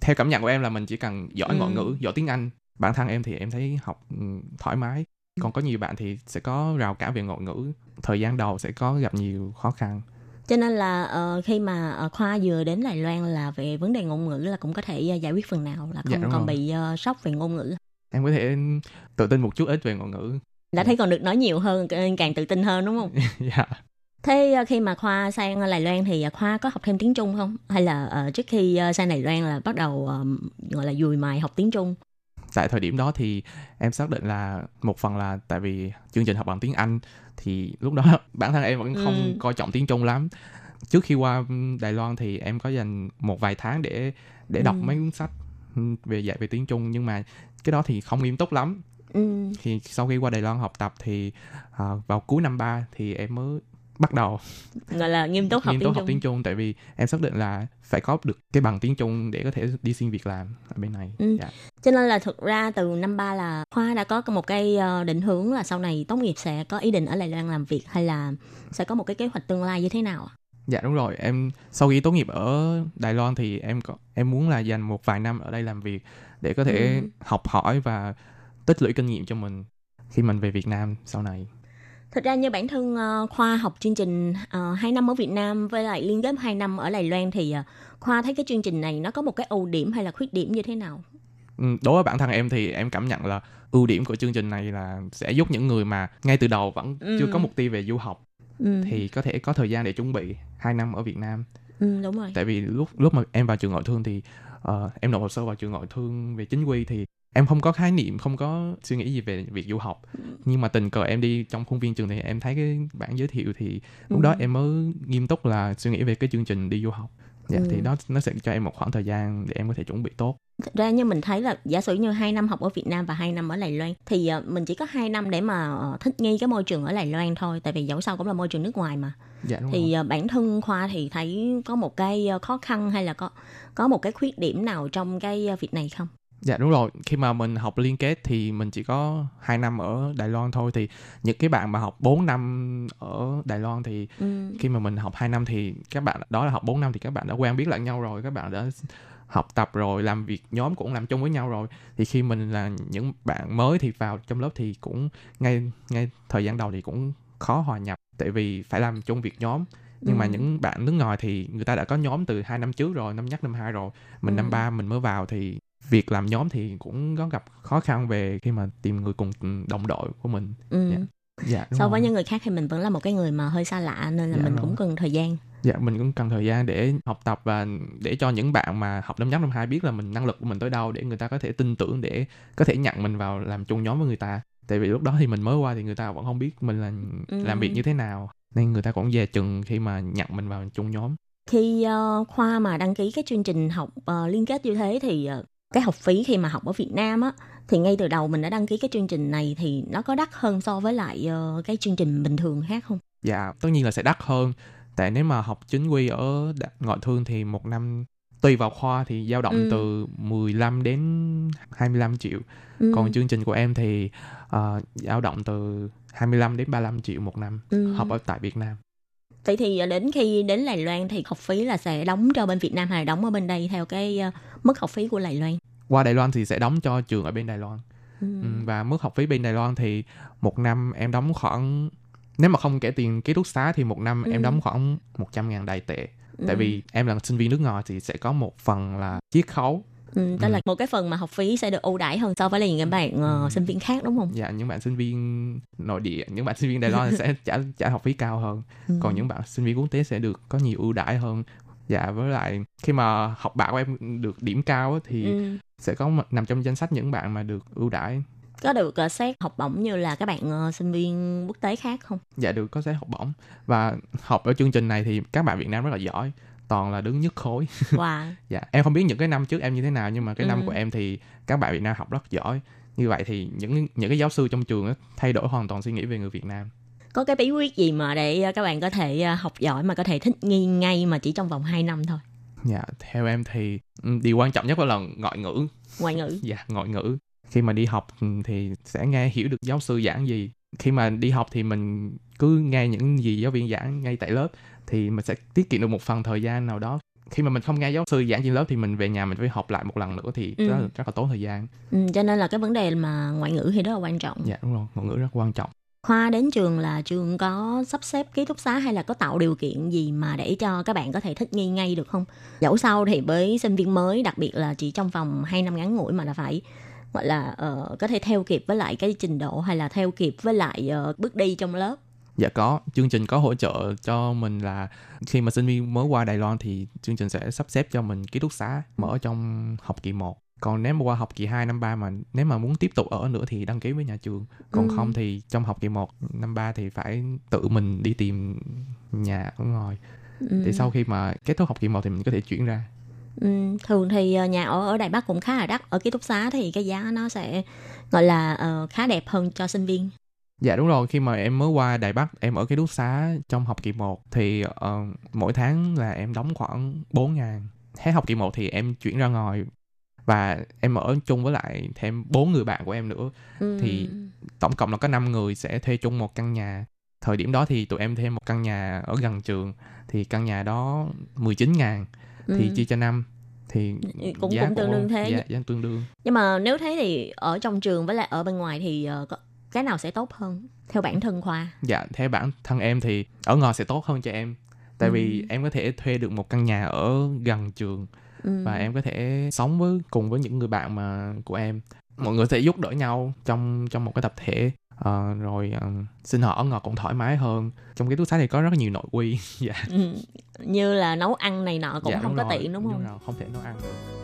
theo cảm nhận của em là mình chỉ cần giỏi Ừ. ngoại ngữ, giỏi tiếng Anh. Bản thân em thì em thấy học ừ, thoải mái. Còn có nhiều bạn thì sẽ có rào cản về ngoại ngữ. Thời gian đầu sẽ có gặp nhiều khó khăn. Cho nên là ờ, khi mà ờ, Khoa vừa đến Đài Loan là về vấn đề ngôn ngữ là cũng có thể ờ, giải quyết phần nào là Dạ, không đúng còn rồi. bị ờ, sốc về ngôn ngữ Em có thể tự tin một chút ít về ngoại ngữ. đã thấy còn được nói nhiều hơn càng tự tin hơn đúng không dạ. Thế khi mà Khoa sang Đài Loan thì Khoa có học thêm tiếng Trung không? Hay là ờ, trước khi sang Đài Loan là bắt đầu ờ, gọi là dùi mài học tiếng Trung? Tại thời điểm đó thì em xác định là một phần là tại vì chương trình học bằng tiếng Anh thì lúc đó bản thân em vẫn không Ừ. coi trọng tiếng Trung lắm. Trước khi qua Đài Loan thì em có dành một vài tháng để để đọc Ừ. mấy cuốn sách ừ, về dạy về tiếng Trung nhưng mà cái đó thì không nghiêm túc lắm. Ừ. Thì sau khi qua Đài Loan học tập thì à, vào cuối năm 3 thì em mới bắt đầu Gọi là nghiêm túc học nghiêm tiếng túc Trung. học tiếng Trung tại vì em xác định là phải có được cái bằng tiếng Trung để có thể đi xin việc làm ở bên này. Ừ. Dạ. Cho nên là thực ra từ năm ba là Khoa đã có một cái ờ, định hướng là sau này tốt nghiệp sẽ có ý định ở Đài Loan làm việc hay là sẽ có một cái kế hoạch tương lai như thế nào? Dạ đúng rồi, em sau khi tốt nghiệp ở Đài Loan thì em có em muốn là dành một vài năm ở đây làm việc để có thể Ừ. học hỏi và tích lũy kinh nghiệm cho mình khi mình về Việt Nam sau này. Thực ra như bản thân ờ, Khoa học chương trình uh, 2 năm ở Việt Nam với lại liên kết 2 năm ở Đài Loan thì ờ, Khoa thấy cái chương trình này nó có một cái ưu điểm hay là khuyết điểm như thế nào? Ừ, đối với bản thân em thì em cảm nhận là ưu điểm của chương trình này là sẽ giúp những người mà ngay từ đầu vẫn Ừ. chưa có mục tiêu về du học Ừ. thì có thể có thời gian để chuẩn bị 2 năm ở Việt Nam ừ, đúng rồi. tại vì lúc lúc mà em vào trường ngoại thương thì ờ, em nộp hồ sơ vào trường ngoại thương về chính quy thì em không có khái niệm không có suy nghĩ gì về việc du học nhưng mà tình cờ em đi trong khuôn viên trường thì em thấy cái bản giới thiệu thì lúc đó Ừ. em mới nghiêm túc là suy nghĩ về cái chương trình đi du học dạ, Ừ. thì đó nó sẽ cho em một khoảng thời gian để em có thể chuẩn bị tốt Thực ra như mình thấy là giả sử như 2 năm học ở Việt Nam và 2 năm ở Đài Loan thì ờ, mình chỉ có 2 năm để mà ờ, thích nghi cái môi trường ở Đài Loan thôi tại vì dẫu sao cũng là môi trường nước ngoài mà. dạ đúng thì rồi. ờ, bản thân khoa thì thấy có một cái khó khăn hay là có có một cái khuyết điểm nào trong cái việc này không? Dạ đúng rồi, khi mà mình học liên kết thì mình chỉ có 2 năm ở Đài Loan thôi thì những cái bạn mà học 4 năm ở Đài Loan thì Ừ. khi mà mình học 2 năm thì các bạn đó là học 4 năm thì các bạn đã quen biết lẫn nhau rồi, các bạn đã học tập rồi, làm việc nhóm cũng làm chung với nhau rồi. Thì khi mình là những bạn mới thì vào trong lớp thì cũng ngay ngay thời gian đầu thì cũng khó hòa nhập tại vì phải làm chung việc nhóm. Nhưng mà Ừ. những bạn nước ngoài thì người ta đã có nhóm từ hai năm trước rồi, năm nhất năm hai rồi. Mình Ừ. năm ba mình mới vào thì việc làm nhóm thì cũng có gặp khó khăn về khi mà tìm người cùng đồng đội của mình. Ừ. Dạ. Dạ đúng So rồi. với những người khác thì mình vẫn là một cái người mà hơi xa lạ nên là Dạ mình rồi. cũng cần thời gian. Dạ mình cũng cần thời gian để học tập và để cho những bạn mà học năm nhất năm hai biết là mình năng lực của mình tới đâu để người ta có thể tin tưởng để có thể nhận mình vào làm chung nhóm với người ta. Tại vì lúc đó thì mình mới qua thì người ta vẫn không biết mình là Ừ. làm việc như thế nào nên người ta cũng dè chừng khi mà nhận mình vào chung nhóm. Khi ờ, khoa mà đăng ký cái chương trình học ờ, liên kết như thế thì ờ, cái học phí khi mà học ở Việt Nam á thì ngay từ đầu mình đã đăng ký cái chương trình này thì nó có đắt hơn so với lại ờ, cái chương trình bình thường khác không? Dạ, tất nhiên là sẽ đắt hơn. Tại nếu mà học chính quy ở ngoại thương thì một năm tùy vào khoa thì dao động Ừ. từ 15 đến 25 triệu. Ừ. Còn chương trình của em thì ờ, dao động từ 25 đến 35 triệu một năm Ừ. học ở tại Việt Nam. Vậy thì ờ, đến khi đến Đài Loan thì học phí là sẽ đóng cho bên Việt Nam hay đóng ở bên đây theo cái ờ, mức học phí của Đài Loan? Qua Đài Loan thì sẽ đóng cho trường ở bên Đài Loan. Ừ. Và mức học phí bên Đài Loan thì một năm em đóng khoảng nếu mà không kể tiền ký túc xá thì một năm Ừ. em đóng khoảng 100 ngàn đài tệ. Tại Ừ. vì em là sinh viên nước ngoài thì sẽ có một phần là chiết khấu Ừ, tức Ừ. là một cái phần mà học phí sẽ được ưu đãi hơn so với là những bạn Ừ. sinh viên khác đúng không? dạ những bạn sinh viên nội địa những bạn sinh viên Đài Loan sẽ trả trả học phí cao hơn Ừ. còn những bạn sinh viên quốc tế sẽ được có nhiều ưu đãi hơn dạ với lại khi mà học bạ của em được điểm cao thì Ừ. sẽ có nằm trong danh sách những bạn mà được ưu đãi Có được ờ, xét học bổng như là các bạn ờ, sinh viên quốc tế khác không? dạ được có xét học bổng và học ở chương trình này thì các bạn Việt Nam rất là giỏi toàn là đứng nhất khối Wow. dạ em không biết những cái năm trước em như thế nào nhưng mà cái năm Ừ. của em thì các bạn Việt Nam học rất giỏi như vậy thì những những cái giáo sư trong trường á, thay đổi hoàn toàn suy nghĩ về người Việt Nam Có cái bí quyết gì mà để ờ, các bạn có thể ờ, học giỏi mà có thể thích nghi ngay mà chỉ trong vòng 2 năm thôi? Dạ, theo em thì ừ, điều quan trọng nhất là ngoại ngữ. Ngoại ngữ. Dạ, ngoại ngữ. Khi mà đi học ừ, thì sẽ nghe hiểu được giáo sư giảng gì. Khi mà đi học thì mình cứ nghe những gì giáo viên giảng ngay tại lớp thì mình sẽ tiết kiệm được một phần thời gian nào đó. Khi mà mình không nghe giáo sư giảng trên lớp thì mình về nhà mình phải học lại một lần nữa thì Ừ. rất, là, rất là tốn thời gian. Ừ, cho nên là cái vấn đề mà ngoại ngữ thì rất là quan trọng. Dạ đúng rồi, ngoại ngữ rất quan trọng. Khoa đến trường là trường có sắp xếp ký túc xá hay là có tạo điều kiện gì mà để cho các bạn có thể thích nghi ngay được không? Dẫu sao thì với sinh viên mới đặc biệt là chỉ trong vòng 2 năm ngắn ngủi mà là phải gọi là ờ, có thể theo kịp với lại cái trình độ hay là theo kịp với lại ờ, bước đi trong lớp. Dạ có, chương trình có hỗ trợ cho mình là khi mà sinh viên mới qua Đài Loan thì chương trình sẽ sắp xếp cho mình ký túc xá mở trong học kỳ 1. Còn nếu mà qua học kỳ 2 năm 3 mà nếu mà muốn tiếp tục ở nữa thì đăng ký với nhà trường. Còn Ừ. không thì trong học kỳ 1 năm 3 thì phải tự mình đi tìm nhà ở ngoài. Ừ. Để sau khi mà kết thúc học kỳ 1 thì mình có thể chuyển ra. Ừ, thường thì ờ, nhà ở ở Đài Bắc cũng khá là đắt. Ở ký túc xá thì cái giá nó sẽ gọi là ờ, khá đẹp hơn cho sinh viên. Dạ đúng rồi, khi mà em mới qua Đài Bắc, em ở ký túc xá trong học kỳ 1 thì ờ, mỗi tháng là em đóng khoảng 4 ngàn. Hết học kỳ 1 thì em chuyển ra ngoài và em ở chung với lại thêm bốn người bạn của em nữa. Ừ. Thì Tổng cộng là có 5 người sẽ thuê chung một căn nhà. Thời điểm đó thì tụi em thêm một căn nhà ở gần trường thì căn nhà đó 19 ngàn thì Ừ. chia cho năm thì cũng- giá cũng tương đương thế. Dạ, giá tương đương. Nhưng mà nếu thế thì ở trong trường với lại ở bên ngoài thì có, cái nào sẽ tốt hơn theo bản thân khoa? Dạ, theo bản thân em thì ở ngoài sẽ tốt hơn cho em. Tại vì Ừ. em có thể thuê được một căn nhà ở gần trường Ừ. và em có thể sống với cùng với những người bạn mà của em mọi người sẽ giúp đỡ nhau trong trong một cái tập thể Ờ, rồi ờ, sinh hoạt ở ngọt cũng thoải mái hơn trong ký túc xá thì có rất nhiều nội quy dạ Ừ. Như là nấu ăn này nọ cũng dạ, không đúng có rồi, tiện đúng không? rồi, không thể nấu ăn được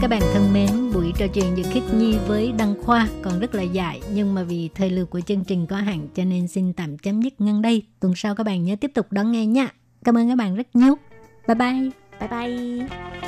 Các bạn thân mến, buổi trò chuyện giữa Khiết Nhi với Đăng Khoa còn rất là dài nhưng mà vì thời lượng của chương trình có hạn cho nên xin tạm chấm dứt ngăn đây. Tuần sau các bạn nhớ tiếp tục đón nghe nha. Cảm ơn các bạn rất nhiều. Bye bye. Bye bye.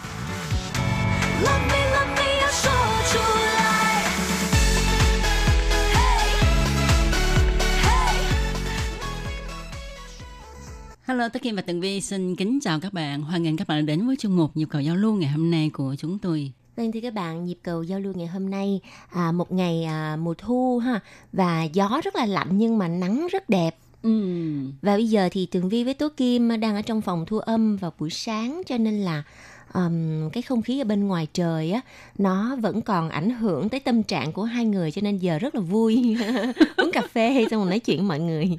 Hello, Tố Kim và Tường Vi xin kính chào các bạn. Hoan nghênh các bạn đến với chuyên mục Nhịp cầu giao lưu ngày hôm nay của chúng tôi. Vâng thưa các bạn, nhịp cầu giao lưu ngày hôm nay à, một ngày à, mùa thu ha và gió rất là lạnh nhưng mà nắng rất đẹp. Ừm, Và bây giờ thì Tường Vi với Tố Kim đang ở trong phòng thu âm vào buổi sáng cho nên là ừm, cái không khí ở bên ngoài trời á nó vẫn còn ảnh hưởng tới tâm trạng của hai người cho nên giờ rất là vui uống cà phê xong rồi nói chuyện mọi người.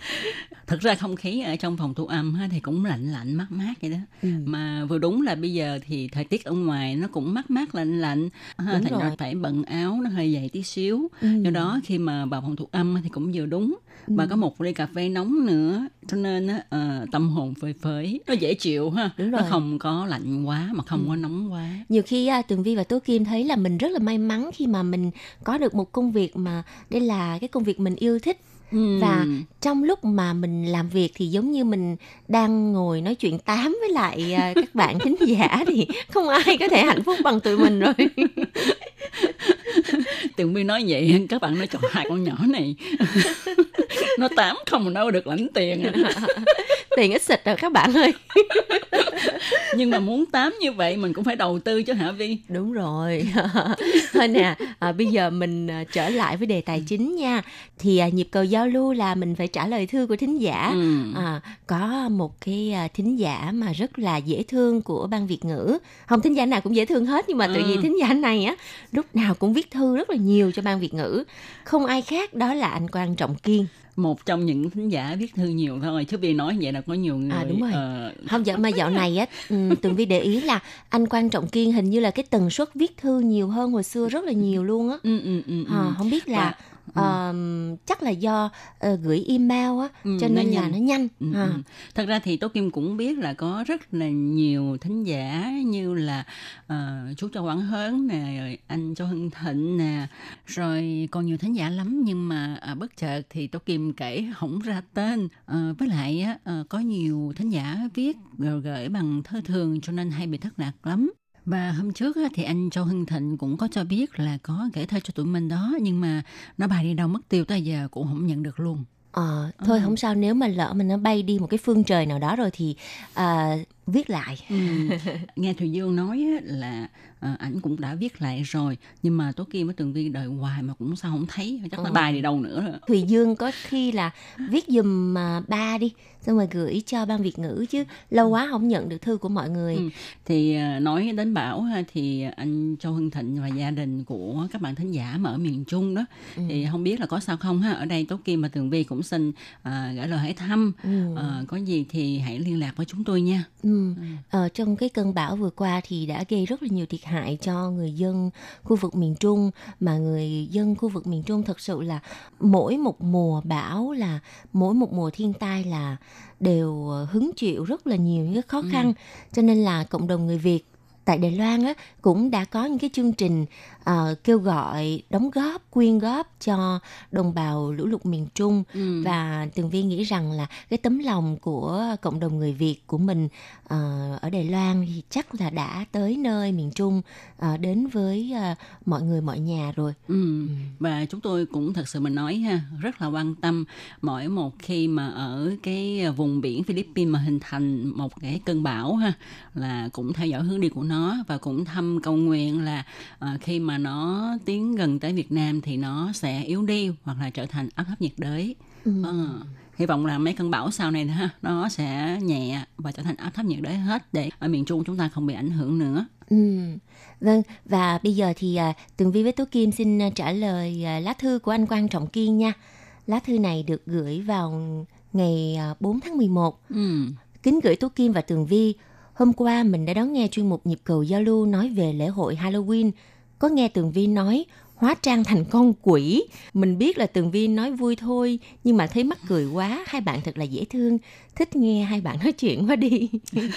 Thật ra không khí ở trong phòng thu âm ha, thì cũng lạnh lạnh mát mát vậy đó. Ừ. Mà vừa đúng là bây giờ thì thời tiết ở ngoài nó cũng mát mát lạnh lạnh. Ha, thành ra phải bận áo nó hơi dày tí xíu. Ừ. Do đó khi mà vào phòng thu âm thì cũng vừa đúng. Và có một ly cà phê nóng nữa cho nên á, ờ, tâm hồn phơi phới nó dễ chịu ha Đúng nó rồi. không có lạnh quá mà không có nóng quá nhiều khi à, tường vi và tố kim thấy là mình rất là may mắn khi mà mình có được một công việc mà đây là cái công việc mình yêu thích Ừm. và trong lúc mà mình làm việc thì giống như mình đang ngồi nói chuyện tám với lại à, các bạn thính giả thì không ai có thể hạnh phúc bằng tụi mình rồi Tường Vi nói vậy các bạn nói trời hai con nhỏ này. Nó tám không đâu được lãnh tiền à. tiền ít xịt rồi các bạn ơi. Nhưng mà muốn tám như vậy mình cũng phải đầu tư chứ hả Vi? Đúng rồi. Thôi nè à, bây giờ mình à, trở lại với đề tài chính nha. Thì à, nhịp cầu giao lưu là mình phải trả lời thư của thính giả. Ừ. à, có một cái à, thính giả mà rất là dễ thương của ban Việt ngữ. Không thính giả nào cũng dễ thương hết nhưng mà tự Ừ. vì thính giả này á lúc nào cũng viết thư rất là nhiều cho ban Việt ngữ không ai khác đó là anh Quang Trọng Kiên một trong những thính giả viết thư nhiều thôi chứ Vi nói vậy là có nhiều người À, đúng rồi. ờ, không dạo mà dạo này á ừm, tường vi để ý là anh Quang Trọng Kiên hình như là cái tần suất viết thư nhiều hơn hồi xưa rất là nhiều luôn á ừ, ừ, ừ, ừ. À, không biết là ờm, chắc là do ờ, gửi email á Ừ, cho nó nên là nhanh. nó nhanh Ừ, à. ừ. Thật ra thì Tố Kim cũng biết là có rất là nhiều thính giả như là ờ, chú Châu Quảng Hớn nè, rồi anh Châu Hưng Thịnh nè, rồi còn nhiều thính giả lắm nhưng mà à, bất chợt thì Tố Kim kể không ra tên. Ờ, với lại ờ, có nhiều thính giả viết gửi bằng thơ thường cho nên hay bị thất lạc lắm. Và hôm trước thì anh Châu Hưng Thịnh cũng có cho biết là có gửi thơ cho tụi mình đó, nhưng mà nó bài đi đâu mất tiêu tới giờ cũng không nhận được luôn. Ờ, thôi không sao nếu mà lỡ mà nó bay đi một cái phương trời nào đó rồi thì à, viết lại Ừ. nghe Thùy Dương nói là ờ, ảnh cũng đã viết lại rồi nhưng mà Tố Kim với Tường Vi đợi hoài mà cũng sao không thấy chắc là Ừ. bài đi đâu nữa rồi. Thùy Dương có khi là viết dùm mà ba đi xong rồi gửi cho ban Việt ngữ chứ lâu quá không nhận được thư của mọi người Ừ. thì nói đến Bảo thì anh Châu Hưng Thịnh và gia đình của các bạn thính giả mà ở miền Trung đó Ừ. thì không biết là có sao không ha ở đây Tố Kim và Tường Vi cũng xin ờ, gửi lời hỏi thăm. Ừ. Ờ, có gì thì hãy liên lạc với chúng tôi nha. Ừ. Ờ, trong cái cơn bão vừa qua thì đã gây rất là nhiều thiệt hại cho người dân khu vực miền Trung. Mà người dân khu vực miền Trung thật sự là mỗi một mùa bão là mỗi một mùa thiên tai là đều hứng chịu rất là nhiều những cái khó khăn. Cho nên là cộng đồng người Việt tại Đài Loan á cũng đã có những cái chương trình ờ, kêu gọi đóng góp quyên góp cho đồng bào lũ lụt miền Trung Ừ. và Tường Vi nghĩ rằng là cái tấm lòng của cộng đồng người Việt của mình ờ, ở Đài Loan thì chắc là đã tới nơi miền Trung ờ, đến với ờ, mọi người mọi nhà rồi. Ừ. Và chúng tôi cũng thật sự mình nói ha, rất là quan tâm mỗi một khi mà ở cái vùng biển Philippines mà hình thành một cái cơn bão ha là cũng theo dõi hướng đi của nó và cũng thăm cầu nguyện là ờ, khi mà nó tiến gần tới Việt Nam thì nó sẽ yếu đi hoặc là trở thành áp thấp nhiệt đới. Ờ, hy vọng là mấy cơn bão sau này ha nó sẽ nhẹ và trở thành áp thấp nhiệt đới hết để ở miền Trung chúng ta không bị ảnh hưởng nữa. Ừ. Vâng, và bây giờ thì à, Tường Vi với Tố Kim xin à, trả lời à, lá thư của anh Quang Trọng Kiên nha. Lá thư này được gửi vào ngày à, 4 tháng 11 Ừ. Kính gửi Tú Kim và Tường Vi. Hôm qua mình đã đón nghe chuyên mục nhịp cầu giao lưu nói về lễ hội Halloween. Có nghe Tường Vi nói hóa trang thành con quỷ. Mình biết là Tường Vi nói vui thôi, nhưng mà thấy mắc cười quá. Hai bạn thật là dễ thương. Thích nghe hai bạn nói chuyện quá đi.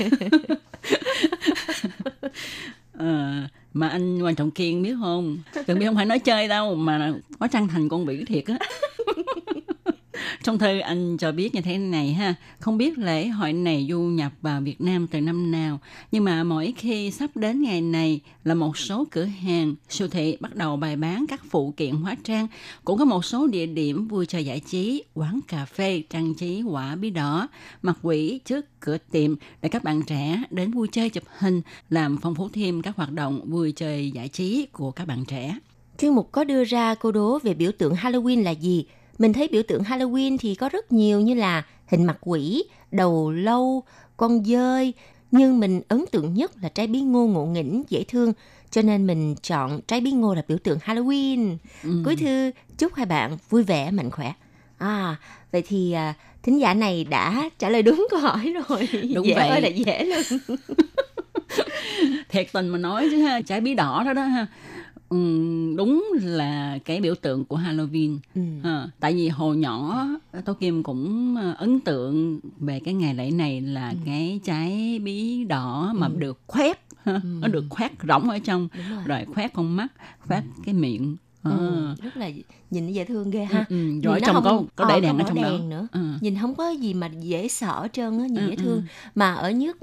Ờ, mà anh quan trọng kiên biết không Tường biết không phải nói chơi đâu mà hóa trang thành con quỷ thiệt á trong thư, anh cho biết như thế này ha không biết lễ hội này du nhập vào Việt Nam từ năm nào, nhưng mà mỗi khi sắp đến ngày này là một số cửa hàng, siêu thị bắt đầu bày bán các phụ kiện hóa trang, cũng có một số địa điểm vui chơi giải trí, quán cà phê, trang trí quả bí đỏ mặt quỷ trước cửa tiệm để các bạn trẻ đến vui chơi chụp hình, làm phong phú thêm các hoạt động vui chơi giải trí của các bạn trẻ Chuyên mục có đưa ra câu đố về biểu tượng Halloween là gì? Mình thấy biểu tượng Halloween thì có rất nhiều như là hình mặt quỷ, đầu lâu, con dơi. Nhưng mình ấn tượng nhất là trái bí ngô ngộ nghĩnh, dễ thương. Cho nên mình chọn trái bí ngô là biểu tượng Halloween. Cuối thư, chúc hai bạn vui vẻ, mạnh khỏe. À, vậy thì à, thính giả này đã trả lời đúng câu hỏi rồi. Đúng dễ vậy. ơi là dễ luôn. thiệt tình mà nói chứ ha trái bí đỏ đó đó ha Đúng là cái biểu tượng của Halloween Ừ. Ha, tại vì hồi nhỏ Tố Kim cũng ờ, ấn tượng về cái ngày lễ này là Ừ. cái trái bí đỏ mà được khoét ha, nó được khoét rỗng ở trong rồi. rồi khoét con mắt khoét cái miệng Ờ. Ừ, rất là nhìn dễ thương ghê ha. Ừ, ừ, Nhìn rồi nó trong có không- có ờ, để đèn ở trong đó đèn nữa. Ừ. Nhìn không có gì mà dễ sợ hết trơn á, nhìn Ừ, dễ ừ. thương. Mà ở nước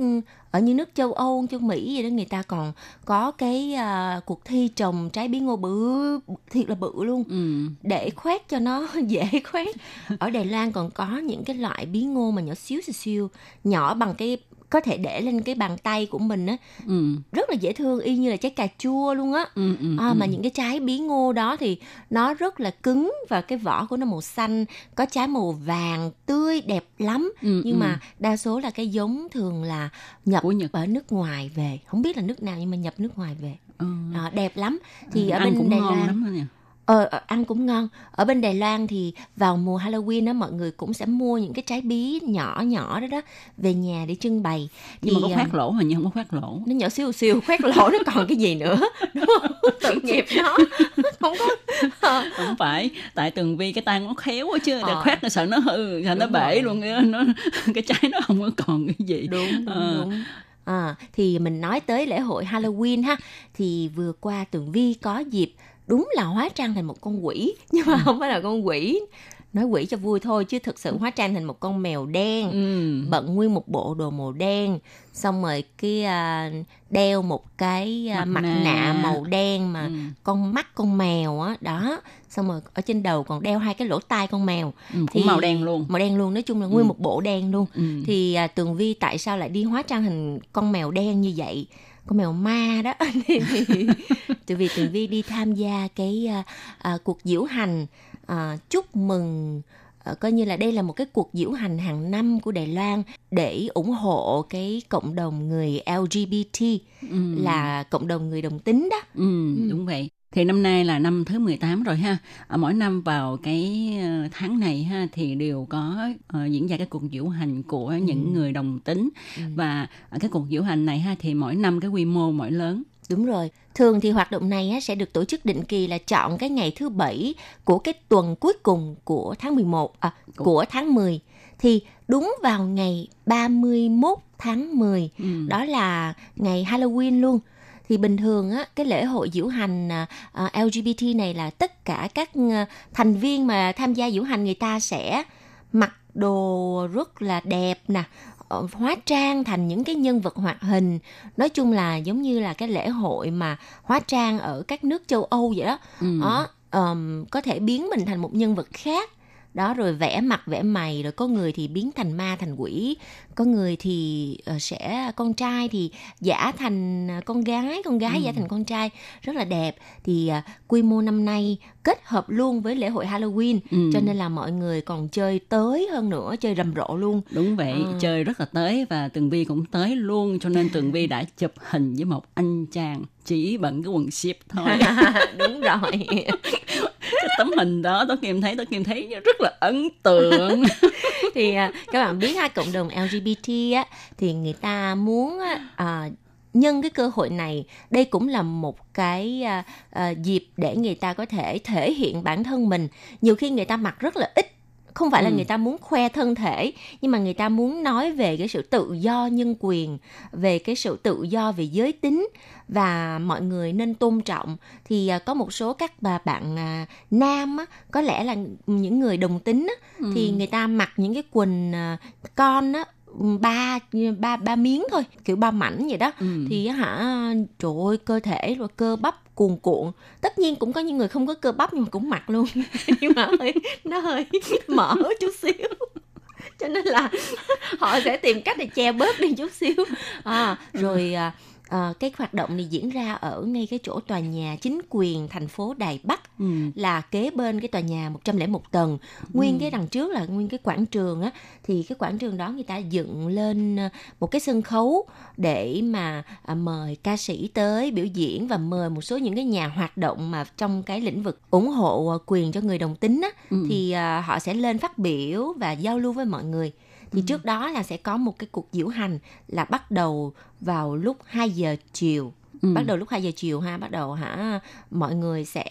ở như nước châu Âu, châu Mỹ vậy đó người ta còn có cái à, cuộc thi trồng trái bí ngô bự thiệt là bự luôn Ừ. để khoét cho nó dễ khoét. Ở Đài Loan còn có những cái loại bí ngô mà nhỏ xíu xíu xíu, nhỏ bằng cái có thể để lên cái bàn tay của mình á, Ừ. rất là dễ thương y như là trái cà chua luôn á. Ừ. Ừ. À, ừ. mà những cái trái bí ngô đó thì nó rất là cứng và cái vỏ của nó màu xanh có trái màu vàng tươi đẹp lắm Ừ, nhưng ừ. mà đa số là cái giống thường là nhập Của Nhật. ở nước ngoài về không biết là nước nào nhưng mà nhập nước ngoài về Ừ. à, đẹp lắm thì ở ăn bên cũng Đài ngon Loan ờ, ờ, ăn cũng ngon ở bên Đài Loan thì vào mùa Halloween đó mọi người cũng sẽ mua những cái trái bí nhỏ nhỏ đó đó về nhà để trưng bày nhưng mà có à, khoét lỗ hình như không có khoét lỗ nó nhỏ siêu siêu khoét lỗ nó còn cái gì nữa đúng không tội nghiệp nó không có ờ, không phải tại tường vi cái tay nó khéo quá chứ Ờ. ờ. khoét nó sợ nó hư sợ nó bể rồi. luôn nó cái trái nó không có còn cái gì đúng đúng, Ờ. đúng. À, thì mình nói tới lễ hội Halloween ha thì vừa qua Tường Vi có dịp đúng là hóa trang thành một con quỷ nhưng mà không phải là con quỷ. Nói quỷ cho vui thôi chứ thực sự hóa trang thành một con mèo đen ừ. bận nguyên một bộ đồ màu đen xong rồi cái à, đeo một cái à, Mặt mặt nạ. nạ. màu đen mà Ừ. con mắt con mèo á đó. Xong rồi ở trên đầu còn đeo hai cái lỗ tai con mèo. Ừ, cũng màu đen luôn. màu đen luôn nói chung là nguyên một bộ đen luôn. Ừ. thì à, tường vi tại sao lại đi hóa trang thành con mèo đen như vậy con mèo ma đó. Thì, vì tường vi đi tham gia cái à, à, cuộc diễu hành à, chúc mừng à, coi như là đây là một cái cuộc diễu hành hàng năm của Đài Loan để ủng hộ cái cộng đồng người LGBT ừ. là cộng đồng người đồng tính đó. Ừ, đúng vậy thì năm nay là năm thứ 18 rồi ha. À, mỗi năm vào cái ờ, tháng này ha thì đều có ờ, diễn ra cái cuộc diễu hành của những người đồng tính. Và ở cái cuộc diễu hành này ha thì mỗi năm cái quy mô mỗi lớn. Đúng rồi. Thường thì hoạt động này sẽ được tổ chức định kỳ là chọn cái ngày thứ bảy của cái tuần cuối cùng của tháng 11 à, của tháng 10 thì đúng vào ngày 31 tháng 10 Ừ. đó là ngày Halloween luôn thì bình thường á cái lễ hội diễu hành à, à, LGBT này là tất cả các à, thành viên mà tham gia diễu hành người ta sẽ mặc đồ rất là đẹp nè ờ, hóa trang thành những cái nhân vật hoạt hình. Nói chung là giống như là cái lễ hội mà hóa trang ở các nước châu Âu vậy đó. Ừ. đó ờm, có thể biến mình thành một nhân vật khác đó rồi vẽ mặt vẽ mày rồi có người thì biến thành ma thành quỷ có người thì ờ, sẽ con trai thì giả thành ờ, con gái con gái Ừ. giả thành con trai rất là đẹp thì à, quy mô năm nay kết hợp luôn với lễ hội Halloween Ừ. cho nên là mọi người còn chơi tới hơn nữa chơi rầm rộ luôn Đúng vậy, Ờ. chơi rất là tới và Tường Vi cũng tới luôn cho nên Tường Vi đã chụp hình với một anh chàng chỉ bận cái quần ship thôi. đúng rồi cái tấm hình đó tôi Kim thấy tôi Kim thấy rất là ấn tượng. thì à, các bạn biết ha cộng đồng LGBT á thì người ta muốn à, nhân cái cơ hội này đây cũng là một cái à, à, dịp để người ta có thể thể hiện bản thân mình nhiều khi người ta mặc rất là ít không phải là Ừ. người ta muốn khoe thân thể nhưng mà người ta muốn nói về cái sự tự do nhân quyền về cái sự tự do về giới tính và mọi người nên tôn trọng thì à, có một số các bà bạn à, nam á, có lẽ là những người đồng tính á, thì người ta mặc những cái quần à, con á ba ba ba miếng thôi kiểu ba mảnh vậy đó Ừ. thì hả trời ơi cơ thể rồi cơ bắp cuồn cuộn. Tất nhiên cũng có những người không có cơ bắp nhưng mà cũng mặc luôn. Nhưng mà hơi nó hơi mở chút xíu. Cho nên là họ sẽ tìm cách để che bớt đi chút xíu. À, rồi à, à, cái hoạt động này diễn ra ở ngay cái chỗ tòa nhà chính quyền thành phố Đài Bắc Ừ. là kế bên cái tòa nhà 101 tầng nguyên cái đằng trước là nguyên cái quảng trường á thì cái quảng trường đó người ta dựng lên ờ, một cái sân khấu để mà à, mời ca sĩ tới biểu diễn và mời một số những cái nhà hoạt động mà trong cái lĩnh vực ủng hộ ờ, quyền cho người đồng tính á Ừ. thì à, họ sẽ lên phát biểu và giao lưu với mọi người thì trước đó là sẽ có một cái cuộc diễu hành là bắt đầu vào lúc 2 giờ chiều Ừ. bắt đầu lúc 2 giờ chiều ha bắt đầu hả mọi người sẽ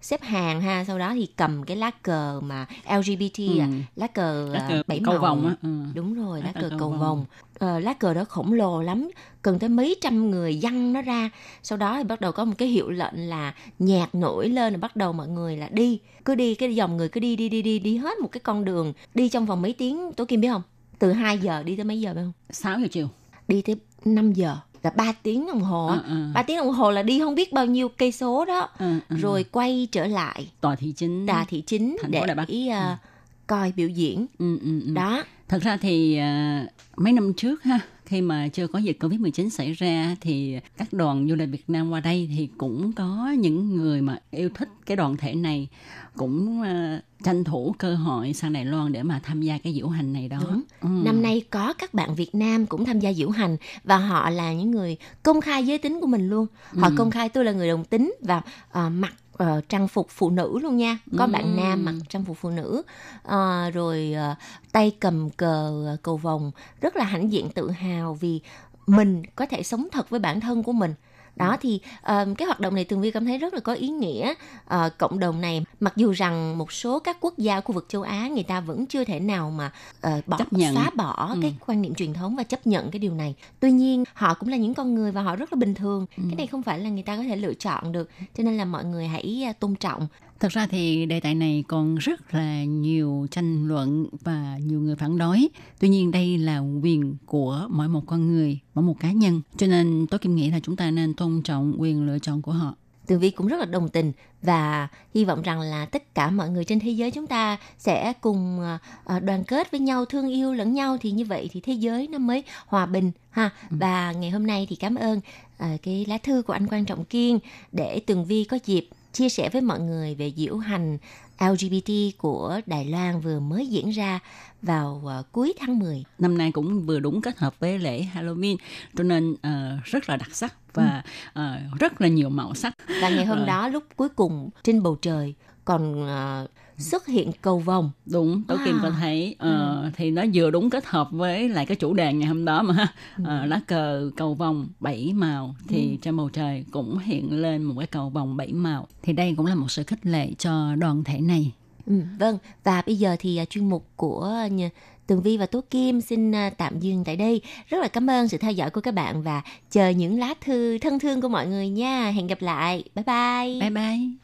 xếp hàng ha sau đó thì cầm cái lá cờ mà LGBT à, Ừ. lá cờ, Lá à, cờ bảy màu vồng á. Ừ. đúng rồi lá Lá cờ cầu cầu vồng. vồng Ờ, lá cờ đó khổng lồ lắm cần tới mấy trăm người dăng nó ra sau đó thì bắt đầu có một cái hiệu lệnh là nhạc nổi lên rồi bắt đầu mọi người là đi cứ đi cái dòng người cứ đi đi đi đi đi hết một cái con đường đi trong vòng mấy tiếng tố kim biết không từ 2 giờ đi tới mấy giờ biết không 6 giờ chiều. đi tới 5 giờ là 3 tiếng đồng hồ. Ừ, ừ. ba tiếng đồng hồ là đi không biết bao nhiêu cây số đó Ừ, ừ. rồi quay trở lại tòa thị chính. đà thị chính Thành phố để Đài Bắc. ý, à, coi biểu diễn Ừ, ừ, ừ. đó Thật ra thì à, mấy năm trước ha, khi mà chưa có dịch Covid-19 xảy ra thì các đoàn du lịch Việt Nam qua đây thì cũng có những người mà yêu thích cái đoàn thể này cũng à, tranh thủ cơ hội sang Đài Loan để mà tham gia cái diễu hành này đó. Đúng. Ừ. Năm nay có các bạn Việt Nam cũng tham gia diễu hành và họ là những người công khai giới tính của mình luôn. Họ Ừ. công khai tôi là người đồng tính và à, mặc ờ, trang phục phụ nữ luôn nha. Có bạn Ừ. nam mặc trang phục phụ nữ, Ờ, rồi ờ, tay cầm cờ ờ, cầu vồng, rất là hãnh diện tự hào vì mình có thể sống thật với bản thân của mình. Đó thì ờ, cái hoạt động này Tường Vi cảm thấy rất là có ý nghĩa. Ờ, cộng đồng này mặc dù rằng một số các quốc gia khu vực châu Á người ta vẫn chưa thể nào mà ờ, bỏ Chấp nhận. phá bỏ Ừ. cái quan niệm truyền thống và chấp nhận cái điều này. Tuy nhiên họ cũng là những con người và họ rất là bình thường. Ừ. Cái này không phải là người ta có thể lựa chọn được. Cho nên là mọi người hãy tôn trọng. Thật ra thì đề tài này còn rất là nhiều tranh luận và nhiều người phản đối. Tuy nhiên đây là quyền của mỗi một con người, mỗi một cá nhân. Cho nên tôi kim nghĩ là chúng ta nên tôn trọng quyền lựa chọn của họ. Tường Vi cũng rất là đồng tình và hy vọng rằng là tất cả mọi người trên thế giới chúng ta sẽ cùng à, à, đoàn kết với nhau, thương yêu lẫn nhau thì như vậy thì thế giới nó mới hòa bình ha. Và ngày hôm nay thì cảm ơn à, cái lá thư của anh Quan Trọng Kiên để Tường Vi có dịp chia sẻ với mọi người về diễu hành LGBT của Đài Loan vừa mới diễn ra vào à, cuối tháng 10. Năm nay cũng vừa đúng kết hợp với lễ Halloween, cho nên ờ, rất là đặc sắc và ờ, rất là nhiều màu sắc. Và ngày hôm Rồi. đó lúc cuối cùng trên bầu trời còn à, xuất hiện cầu vồng. đúng tố kim Wow. có thấy ờ, thì nó vừa đúng kết hợp với lại cái chủ đề ngày hôm đó mà Ờ, lá cờ cầu vồng bảy màu thì trên bầu trời cũng hiện lên một cái cầu vồng bảy màu thì đây cũng là một sự khích lệ cho đoàn thể này Ừ, vâng, và bây giờ thì à, chuyên mục của Tường Vi và Tố Kim xin à, tạm dừng tại đây. Rất là cảm ơn sự theo dõi của các bạn và chờ những lá thư thân thương của mọi người nha. Hẹn gặp lại. Bye bye. bye bye